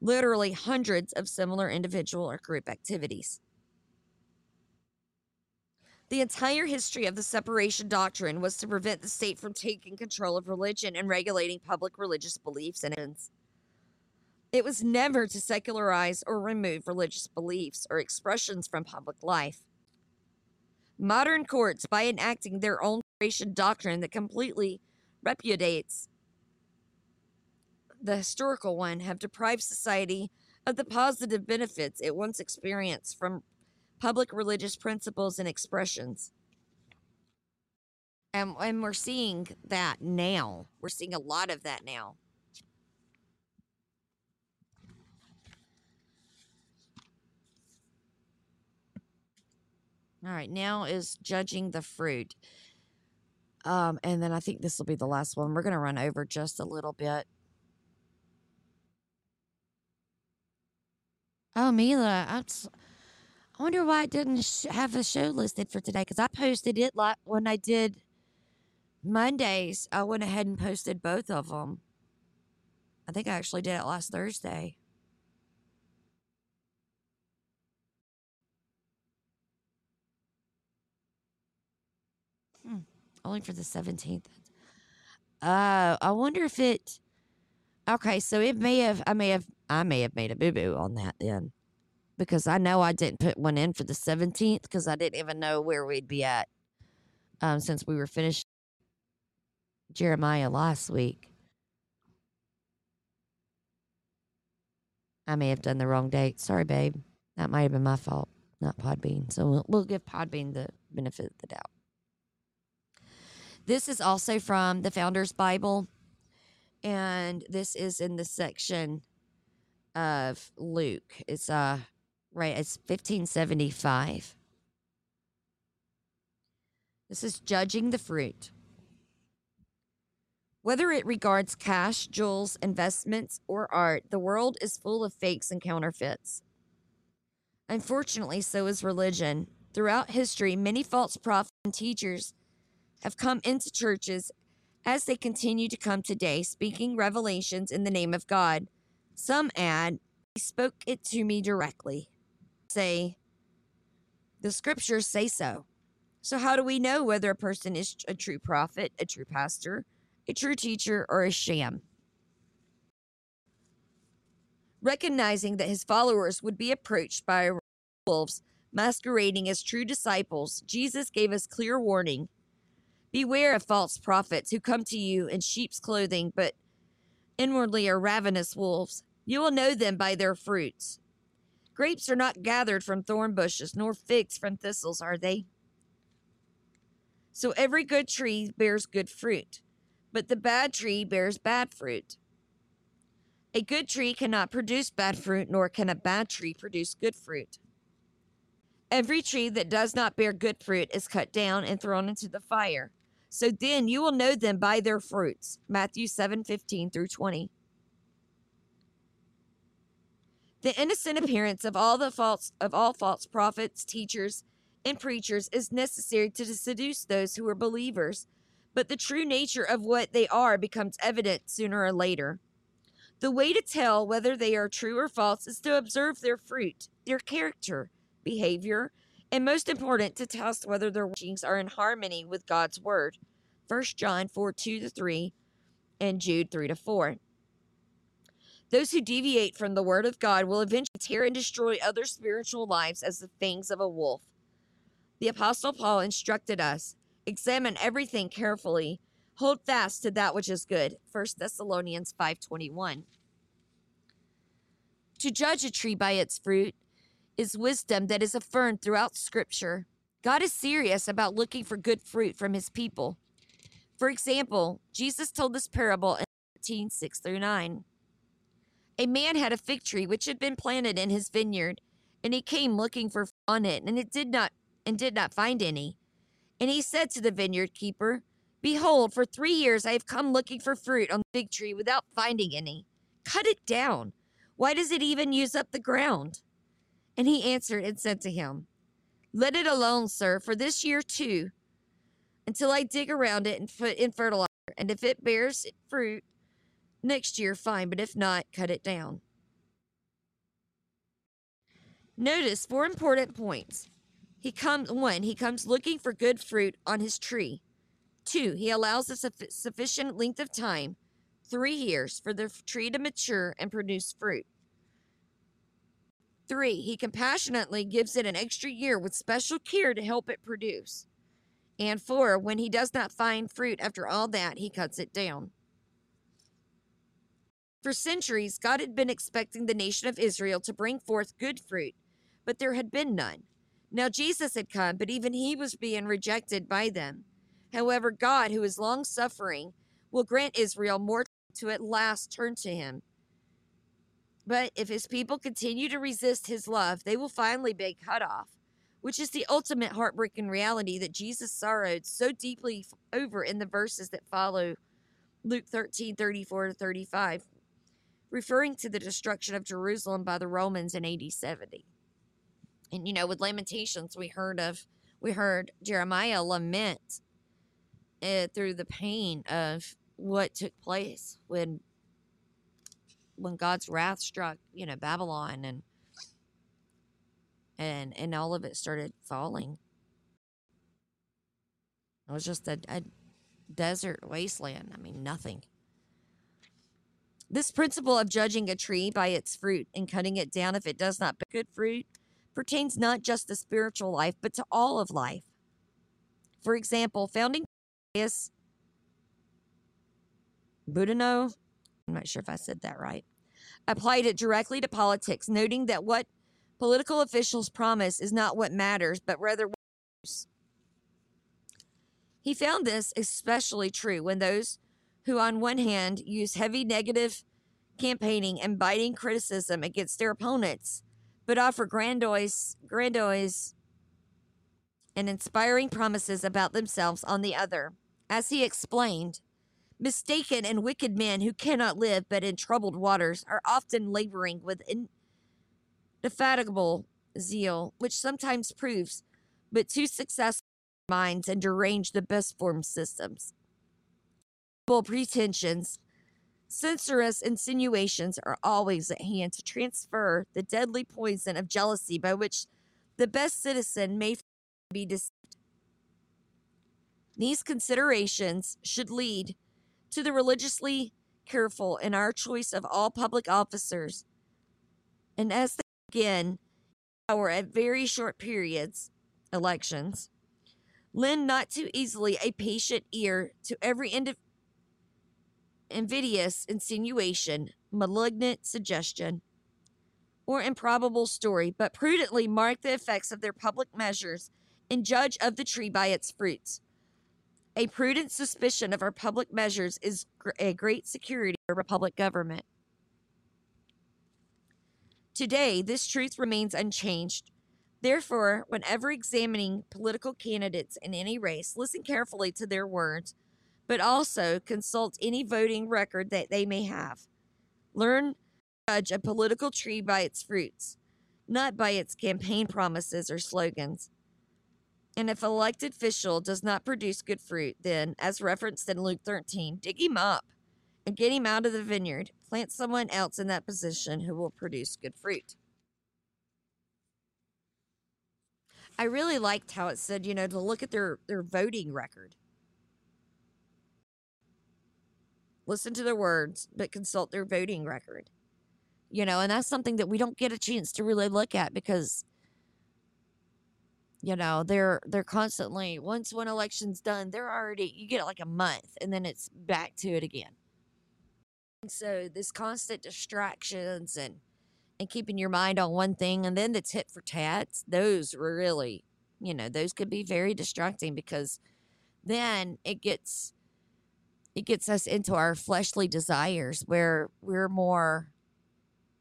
literally hundreds of similar individual or group activities. The entire history of the separation doctrine was to prevent the state from taking control of religion and regulating public religious beliefs and ends. It was never to secularize or remove religious beliefs or expressions from public life. Modern courts, by enacting their own separation doctrine that completely repudiates the historical one, have deprived society of the positive benefits it once experienced from public religious principles and expressions. And, and we're seeing that now. We're seeing a lot of that now. All right, now is judging the fruit. Um, and then I think this will be the last one. We're going to run over just a little bit. Oh, Mila, I'm, I wonder why I didn't sh- have a show listed for today because I posted it like when I did Mondays. I went ahead and posted both of them. I think I actually did it last Thursday. Only for the 17th. Uh, I wonder if it. Okay, so it may have. I may have. I may have made a boo boo on that then, because I know I didn't put one in for the 17th because I didn't even know where we'd be at. Um, since we were finished Jeremiah last week. I may have done the wrong date. Sorry, babe. That might have been my fault, not Podbean. So we'll, we'll give Podbean the benefit of the doubt. This is also from the Founders Bible, and this is in the section of Luke. It's uh right, it's 1575. This is judging the fruit. Whether it regards cash, jewels, investments, or art, the world is full of fakes and counterfeits. Unfortunately, so is religion. Throughout history, many false prophets and teachers have come into churches as they continue to come today, speaking revelations in the name of God. Some add, He spoke it to me directly. Say, the scriptures say so. So, how do we know whether a person is a true prophet, a true pastor, a true teacher, or a sham? Recognizing that his followers would be approached by wolves masquerading as true disciples, Jesus gave us clear warning Beware of false prophets who come to you in sheep's clothing, but inwardly are ravenous wolves. You will know them by their fruits. Grapes are not gathered from thorn bushes, nor figs from thistles, are they? So every good tree bears good fruit, but the bad tree bears bad fruit. A good tree cannot produce bad fruit, nor can a bad tree produce good fruit. Every tree that does not bear good fruit is cut down and thrown into the fire. So then you will know them by their fruits. Matthew 7 15 through 20. The innocent appearance of all the false of all false prophets, teachers, and preachers is necessary to seduce those who are believers, but the true nature of what they are becomes evident sooner or later. The way to tell whether they are true or false is to observe their fruit, their character, behavior, and most important, to test whether their teachings are in harmony with God's word. 1 John 4 2 to 3 and Jude 3 to 4. Those who deviate from the word of God will eventually tear and destroy other spiritual lives as the fangs of a wolf. The Apostle Paul instructed us examine everything carefully, hold fast to that which is good. 1 Thessalonians 5:21. To judge a tree by its fruit is wisdom that is affirmed throughout scripture. God is serious about looking for good fruit from his people. For example, Jesus told this parable in 13, 6 through 9. A man had a fig tree which had been planted in his vineyard, and he came looking for fruit on it, and it did not and did not find any. And he said to the vineyard keeper, Behold, for three years I have come looking for fruit on the fig tree without finding any. Cut it down. Why does it even use up the ground? And he answered and said to him, Let it alone, sir, for this year too, until I dig around it and put in fertilizer. And if it bears fruit next year, fine, but if not, cut it down. Notice four important points. He comes one, he comes looking for good fruit on his tree. Two, he allows a suffi- sufficient length of time, three years, for the tree to mature and produce fruit. Three, he compassionately gives it an extra year with special care to help it produce. And four, when he does not find fruit after all that, he cuts it down. For centuries, God had been expecting the nation of Israel to bring forth good fruit, but there had been none. Now Jesus had come, but even he was being rejected by them. However, God, who is long suffering, will grant Israel more to at last turn to him. But if his people continue to resist his love, they will finally be cut off, which is the ultimate heartbreaking reality that Jesus sorrowed so deeply over in the verses that follow Luke 13 34 to 35, referring to the destruction of Jerusalem by the Romans in AD 70. And you know, with Lamentations, we heard of we heard Jeremiah lament uh, through the pain of what took place when when God's wrath struck, you know, Babylon and and and all of it started falling. It was just a, a desert wasteland. I mean, nothing. This principle of judging a tree by its fruit and cutting it down if it does not bear good fruit pertains not just to spiritual life, but to all of life. For example, founding Pius Boudinot, I'm not sure if I said that right, applied it directly to politics, noting that what political officials promise is not what matters, but rather what. He found this especially true when those who, on one hand, use heavy negative campaigning and biting criticism against their opponents, but offer grandiose, grandiose and inspiring promises about themselves on the other. As he explained, mistaken and wicked men who cannot live but in troubled waters are often laboring with indefatigable zeal, which sometimes proves but too successful minds and derange the best formed systems. Pretensions, censorious insinuations are always at hand to transfer the deadly poison of jealousy by which the best citizen may be deceived. These considerations should lead to the religiously careful in our choice of all public officers. And as they begin, or at very short periods, elections, lend not too easily a patient ear to every indi- invidious insinuation, malignant suggestion, or improbable story, but prudently mark the effects of their public measures and judge of the tree by its fruits. A prudent suspicion of our public measures is gr- a great security for republic government. Today, this truth remains unchanged. Therefore, whenever examining political candidates in any race, listen carefully to their words, but also consult any voting record that they may have. Learn judge a political tree by its fruits, not by its campaign promises or slogans. And if elected official does not produce good fruit, then, as referenced in Luke 13, dig him up and get him out of the vineyard. Plant someone else in that position who will produce good fruit. I really liked how it said, you know, to look at their, their voting record. Listen to their words, but consult their voting record. You know, and that's something that we don't get a chance to really look at because you know they're they're constantly once one election's done they're already you get like a month and then it's back to it again. And so this constant distractions and and keeping your mind on one thing and then the tit for tats those really you know those could be very distracting because then it gets it gets us into our fleshly desires where we're more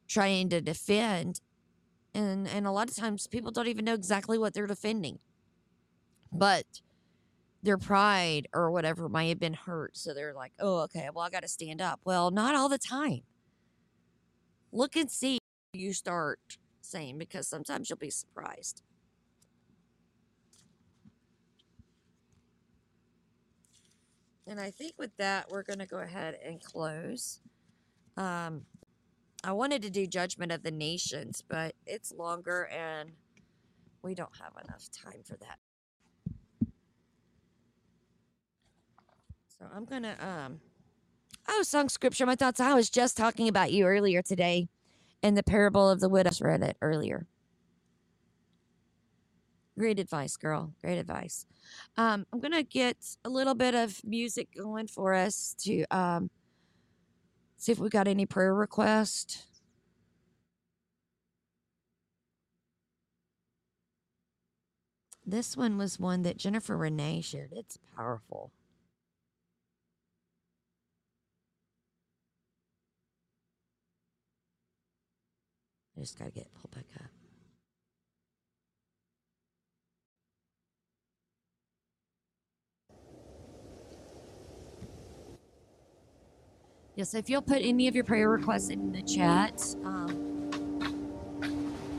trying to defend and and a lot of times people don't even know exactly what they're defending. But their pride or whatever might have been hurt so they're like oh okay well i got to stand up. Well not all the time. Look and see you start saying because sometimes you'll be surprised. And i think with that we're going to go ahead and close. Um I wanted to do Judgment of the Nations, but it's longer and we don't have enough time for that. So I'm going to um Oh, song scripture my thoughts. I was just talking about you earlier today in the parable of the widow. I read it earlier. Great advice, girl. Great advice. Um, I'm gonna get a little bit of music going for us to um, See if we got any prayer requests. This one was one that Jennifer Renee shared. It's powerful. I just got to get pulled back up. Yes, if you'll put any of your prayer requests in the chat. Um,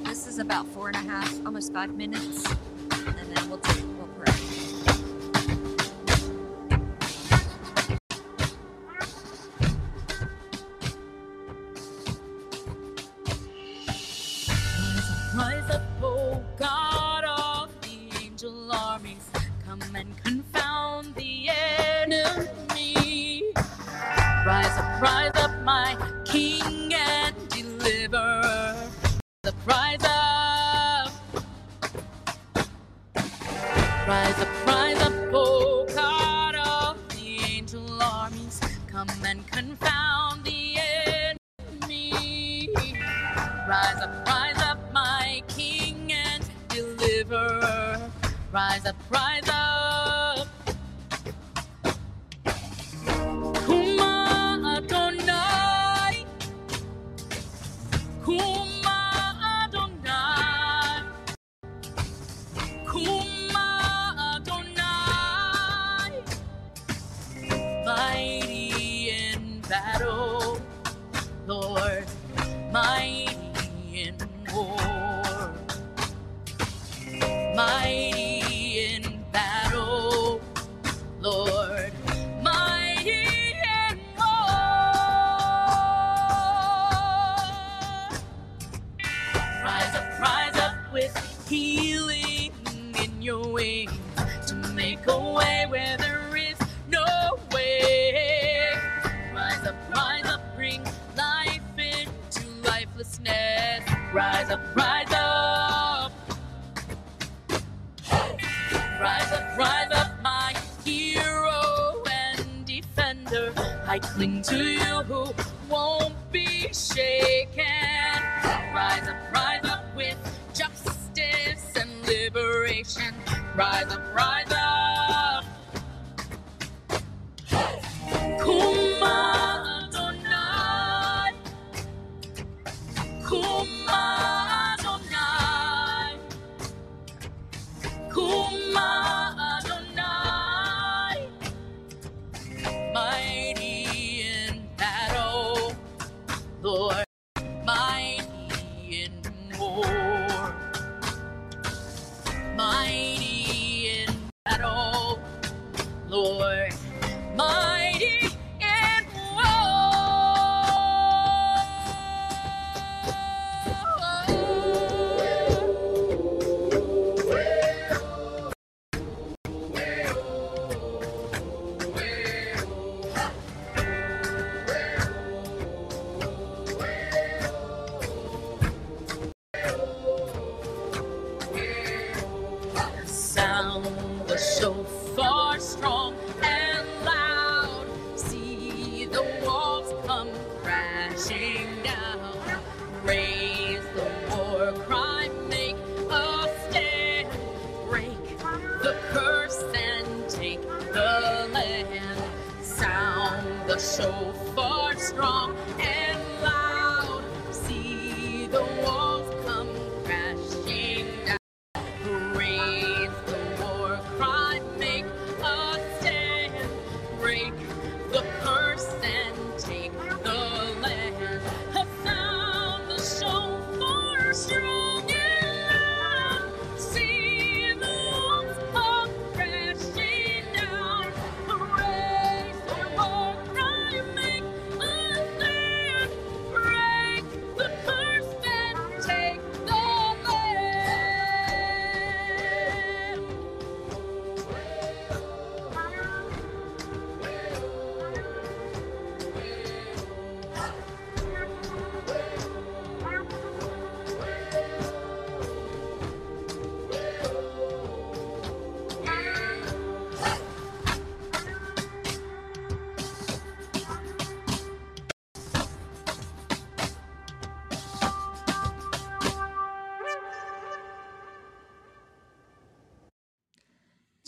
this is about four and a half, almost five minutes, and then we'll take we'll pray.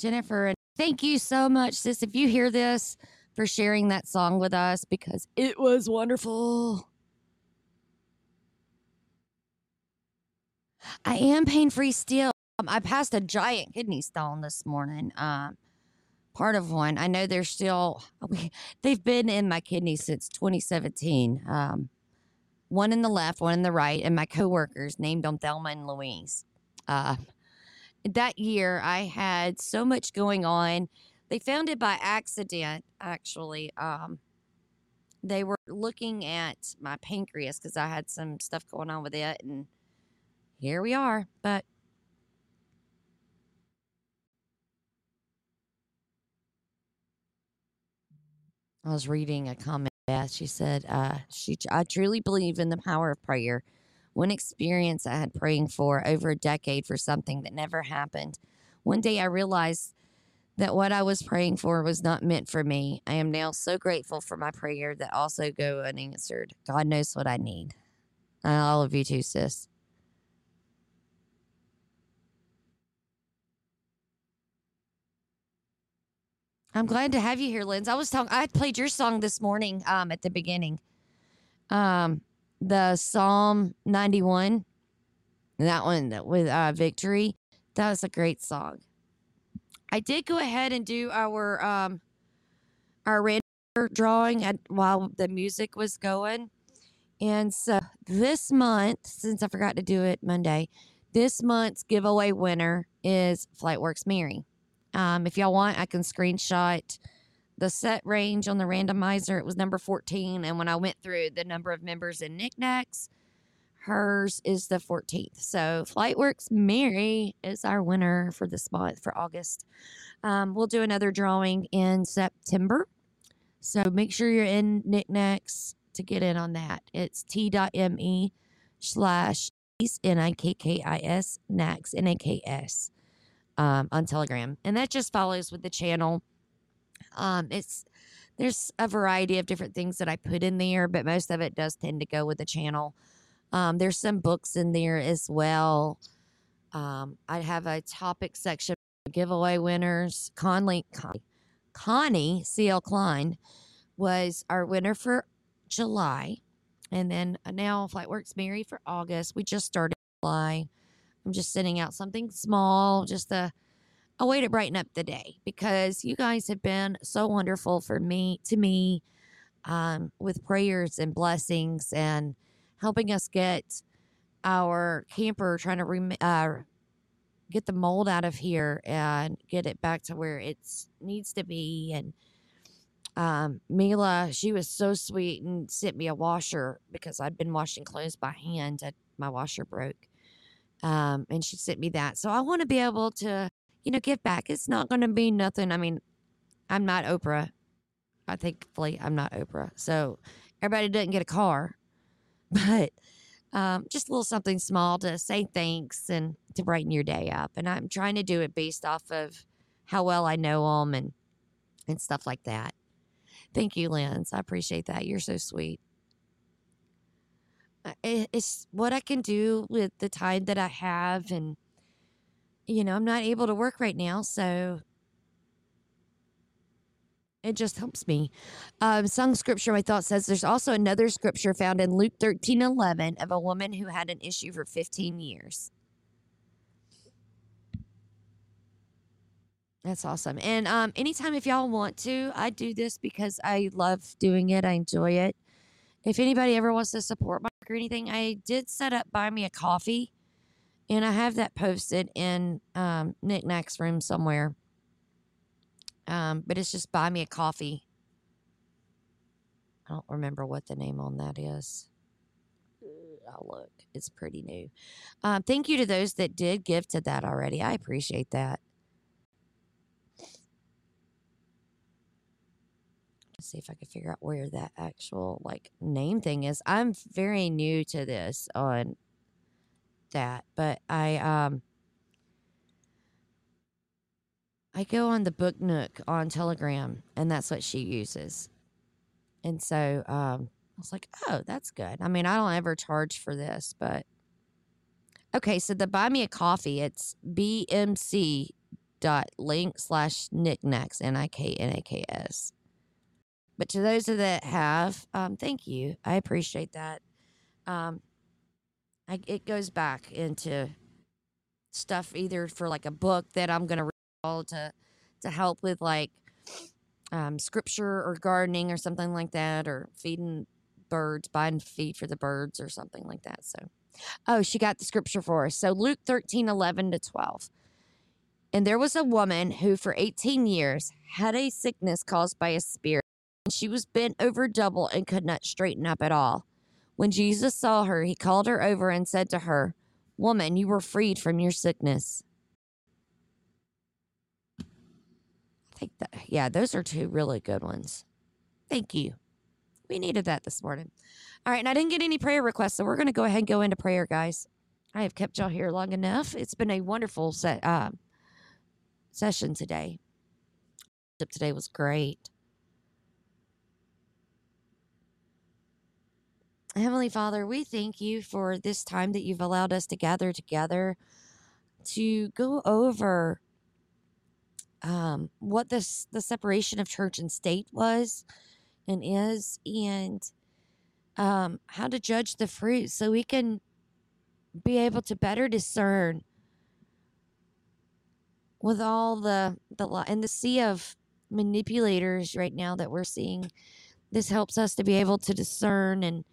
Jennifer, and thank you so much, sis. If you hear this, for sharing that song with us because it was wonderful. I am pain free still. Um, I passed a giant kidney stone this morning. Um, part of one. I know they're still. They've been in my kidney since 2017. Um, one in the left, one in the right, and my coworkers named them Thelma and Louise. Uh, that year, I had so much going on. They found it by accident, actually. Um, they were looking at my pancreas because I had some stuff going on with it, and here we are. But I was reading a comment. She said, uh, "She, I truly believe in the power of prayer. One experience I had praying for over a decade for something that never happened. One day I realized that what I was praying for was not meant for me. I am now so grateful for my prayer that also go unanswered. God knows what I need. All of you too, sis. I'm glad to have you here, Linz. I was talking. I played your song this morning um, at the beginning. Um, the Psalm 91, that one with uh, Victory. That was a great song. I did go ahead and do our um, our random drawing at, while the music was going, and so this month, since I forgot to do it Monday, this month's giveaway winner is Flightworks Mary. Um, if y'all want, I can screenshot the set range on the randomizer. It was number 14. And when I went through the number of members in knickknacks, hers is the 14th. So Flightworks Mary is our winner for this month for August. Um, we'll do another drawing in September. So make sure you're in knickknacks to get in on that. It's t.me slash N I K K I S Nax N A K S um, on Telegram, and that just follows with the channel. Um, it's there's a variety of different things that I put in there, but most of it does tend to go with the channel. Um, there's some books in there as well. Um, I have a topic section giveaway winners. Conley, Connie, Connie C.L. Klein was our winner for July, and then uh, now Flightworks Mary for August. We just started July. I'm just sending out something small, just a, a way to brighten up the day because you guys have been so wonderful for me, to me, um, with prayers and blessings and helping us get our camper, trying to rem- uh, get the mold out of here and get it back to where it needs to be. And um, Mila, she was so sweet and sent me a washer because I'd been washing clothes by hand. and my washer broke um, and she sent me that. So I want to be able to, you know, give back. It's not going to be nothing. I mean, I'm not Oprah. I thankfully I'm not Oprah. So everybody doesn't get a car, (laughs) but um, just a little something small to say thanks and to brighten your day up. And I'm trying to do it based off of how well I know them and and stuff like that. Thank you, Lance. I appreciate that. You're so sweet. It's what I can do with the time that I have. And, you know, I'm not able to work right now. So it just helps me. Um, some scripture my thought says there's also another scripture found in Luke 13 11 of a woman who had an issue for 15 years. That's awesome. And um, anytime if y'all want to, I do this because I love doing it. I enjoy it. If anybody ever wants to support my or anything, I did set up buy me a coffee, and I have that posted in um, Nick Nack's room somewhere. Um, but it's just buy me a coffee. I don't remember what the name on that is. I'll look. It's pretty new. Um, thank you to those that did give to that already. I appreciate that. Let's see if I can figure out where that actual like name thing is. I'm very new to this on that, but I um I go on the book nook on Telegram and that's what she uses. And so um I was like, oh, that's good. I mean, I don't ever charge for this, but okay, so the buy me a coffee, it's BMC dot link slash knickknacks N I K N A K S. But to those that have, um, thank you. I appreciate that. Um, I, it goes back into stuff either for like a book that I'm gonna read to to help with like um, scripture or gardening or something like that, or feeding birds, buying feed for the birds or something like that. So, oh, she got the scripture for us. So Luke 13, 11 to 12. And there was a woman who for 18 years had a sickness caused by a spirit. And she was bent over double and could not straighten up at all. When Jesus saw her, he called her over and said to her, Woman, you were freed from your sickness. I think that, yeah, those are two really good ones. Thank you. We needed that this morning. All right, and I didn't get any prayer requests, so we're going to go ahead and go into prayer, guys. I have kept y'all here long enough. It's been a wonderful set, uh, session today. Today was great. Heavenly Father, we thank you for this time that you've allowed us to gather together to go over um, what this the separation of church and state was and is, and um, how to judge the fruit, so we can be able to better discern with all the the and the sea of manipulators right now that we're seeing. This helps us to be able to discern and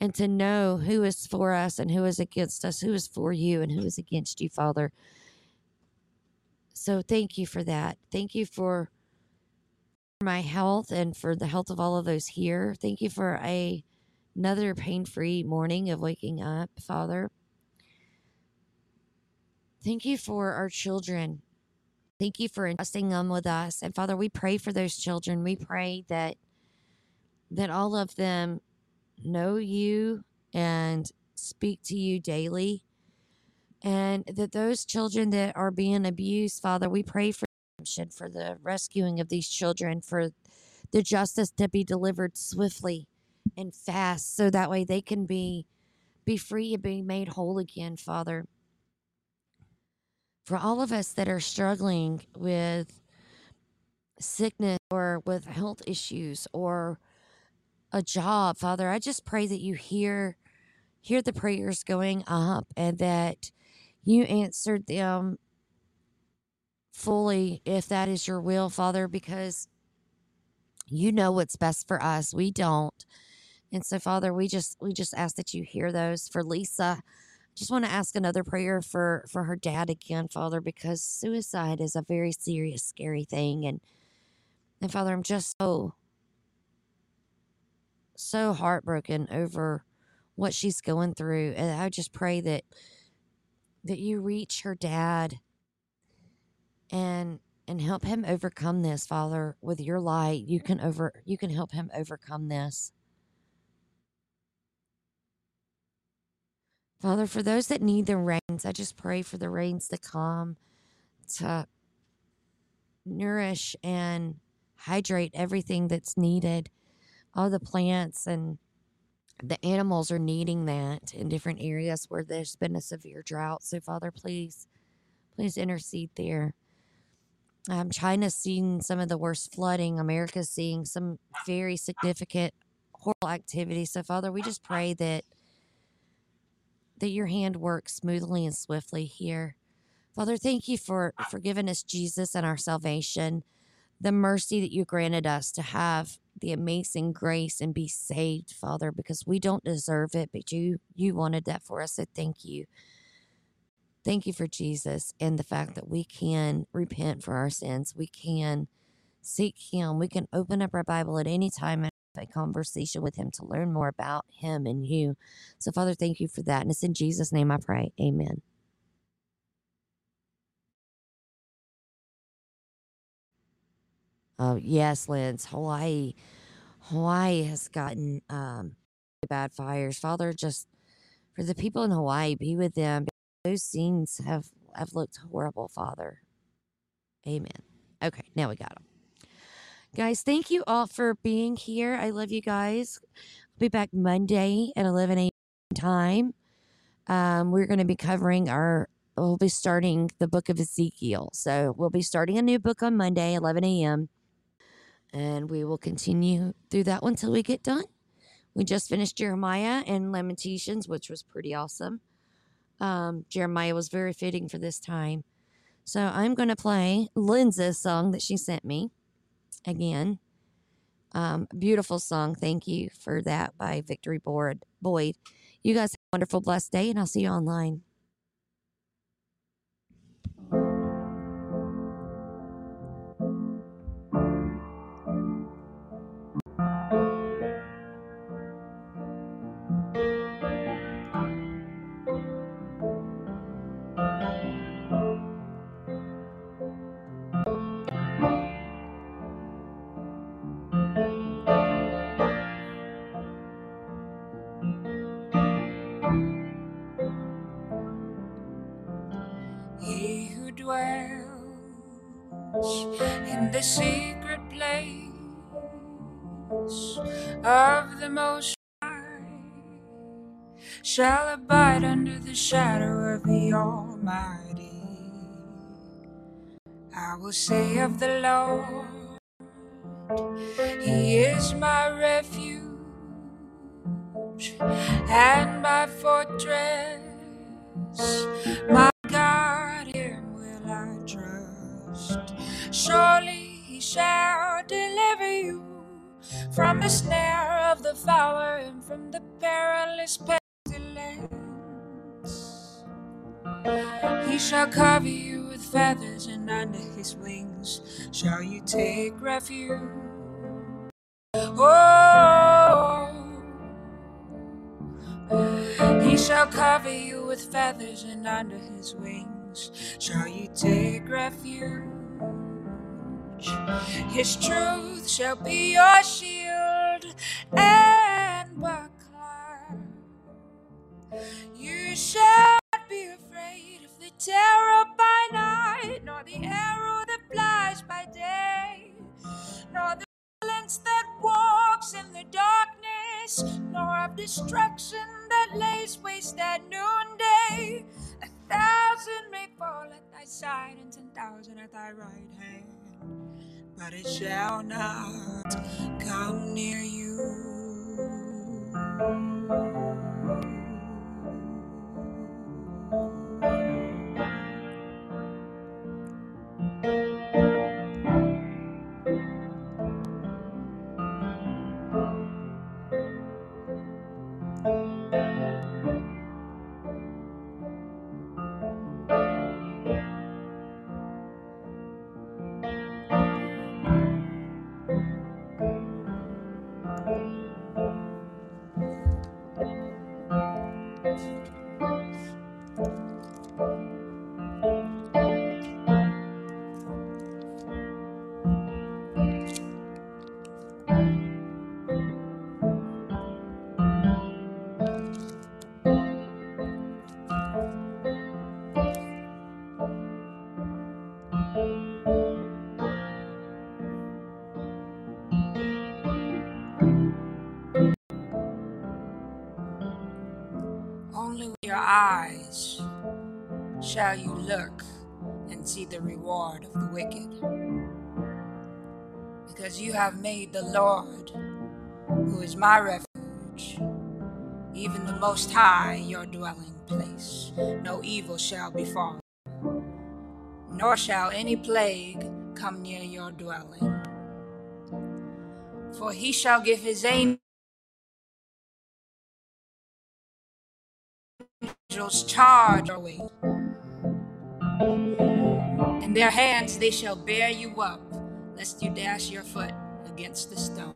and to know who is for us and who is against us, who is for you and who is against you, Father. So thank you for that. Thank you for my health and for the health of all of those here. Thank you for a another pain-free morning of waking up, Father. Thank you for our children. Thank you for entrusting them with us. And Father, we pray for those children. We pray that that all of them know you and speak to you daily. And that those children that are being abused, Father, we pray for redemption, for the rescuing of these children, for the justice to be delivered swiftly and fast, so that way they can be be free and be made whole again, Father. For all of us that are struggling with sickness or with health issues or a job, Father, I just pray that you hear hear the prayers going up and that you answered them fully if that is your will, Father, because you know what's best for us. We don't. And so, Father, we just we just ask that you hear those for Lisa. Just want to ask another prayer for for her dad again, Father, because suicide is a very serious, scary thing, and and Father, I'm just so so heartbroken over what she's going through, and I just pray that that you reach her dad and and help him overcome this, Father, with your light. You can over you can help him overcome this. Father, for those that need the rains, I just pray for the rains to come to nourish and hydrate everything that's needed. All the plants and the animals are needing that in different areas where there's been a severe drought. So, Father, please, please intercede there. Um, China's seeing some of the worst flooding. America's seeing some very significant horrible activity. So, Father, we just pray that that your hand works smoothly and swiftly here. Father, thank you for for giving us Jesus and our salvation, the mercy that you granted us to have the amazing grace and be saved, Father, because we don't deserve it, but you you wanted that for us. So thank you. Thank you for Jesus and the fact that we can repent for our sins. We can seek him. We can open up our Bible at any time and have a conversation with him to learn more about him and you. So Father, thank you for that. And it's in Jesus' name I pray. Amen. Oh, yes, Lance. Hawaii. Hawaii has gotten um, bad fires. Father, just for the people in Hawaii, be with them. Those scenes have, have looked horrible, Father. Amen. Okay, now we got them. Guys, thank you all for being here. I love you guys. I'll be back Monday at 11 a.m. time. Um, we're going to be covering our, we'll be starting the book of Ezekiel. So we'll be starting a new book on Monday, 11 a.m and we will continue through that one till we get done. We just finished Jeremiah and Lamentations, which was pretty awesome. Um, Jeremiah was very fitting for this time. So I'm going to play Linza's song that she sent me again. Um, beautiful song. Thank you for that by Victory Board Boyd. You guys have a wonderful, blessed day, and I'll see you online. Of the Most High shall abide under the shadow of the Almighty. I will say of the Lord, He is my refuge and my fortress. My God, Him will I trust. Surely He shall from the snare of the fowler and from the perilous pestilence. He shall cover you with feathers, and under His wings shall you take refuge. Oh. He shall cover you with feathers, and under his wings shall you take refuge. His truth shall be your shield and buckler. You shall not be afraid of the terror by night, nor the arrow that flies by day, nor the violence that walks in the darkness, nor of destruction that lays waste at noonday. A thousand may fall at thy side, and ten thousand at thy right hand, but it shall not come near you. Shall you look and see the reward of the wicked. Because you have made the Lord, who is my refuge, even the Most High, your dwelling place. No evil shall befall, nor shall any plague come near your dwelling. For he shall give his angels charge away. In their hands they shall bear you up, lest you dash your foot against the stone.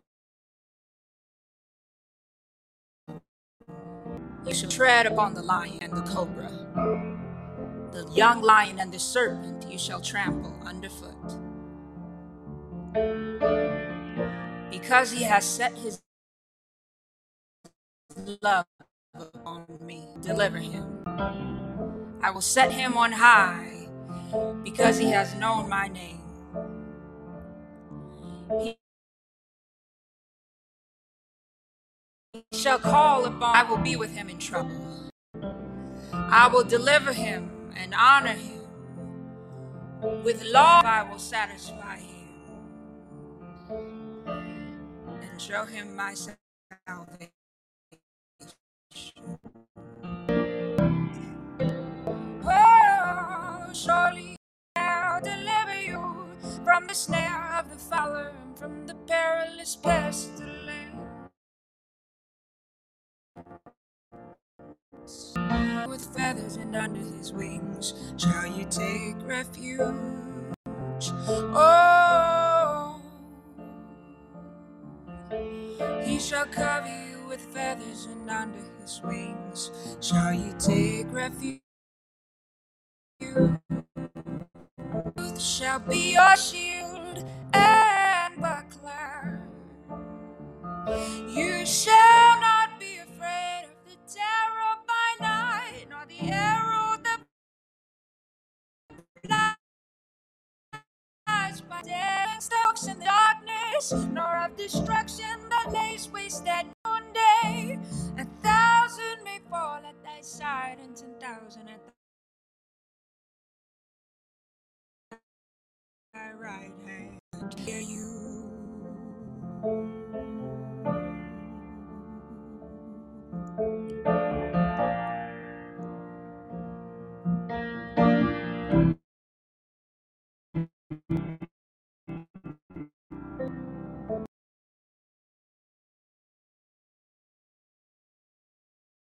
You shall tread upon the lion and the cobra. The young lion and the serpent you shall trample underfoot. Because he has set his love upon me, deliver him. I will set him on high because he has known my name. He shall call upon, I will be with him in trouble. I will deliver him and honor him. With love I will satisfy him and show him my salvation. From the snare of the fowler and from the perilous pestilence. With feathers and under his wings shall you take refuge. Oh, he shall cover you with feathers and under his wings shall you take refuge. Shall be your shield and buckler. You shall not be afraid of the terror by night, nor the arrow that flies by day, stalks in the darkness, nor of destruction that lays waste at noonday. A thousand may fall at thy side, and ten thousand at thy right hand hear you.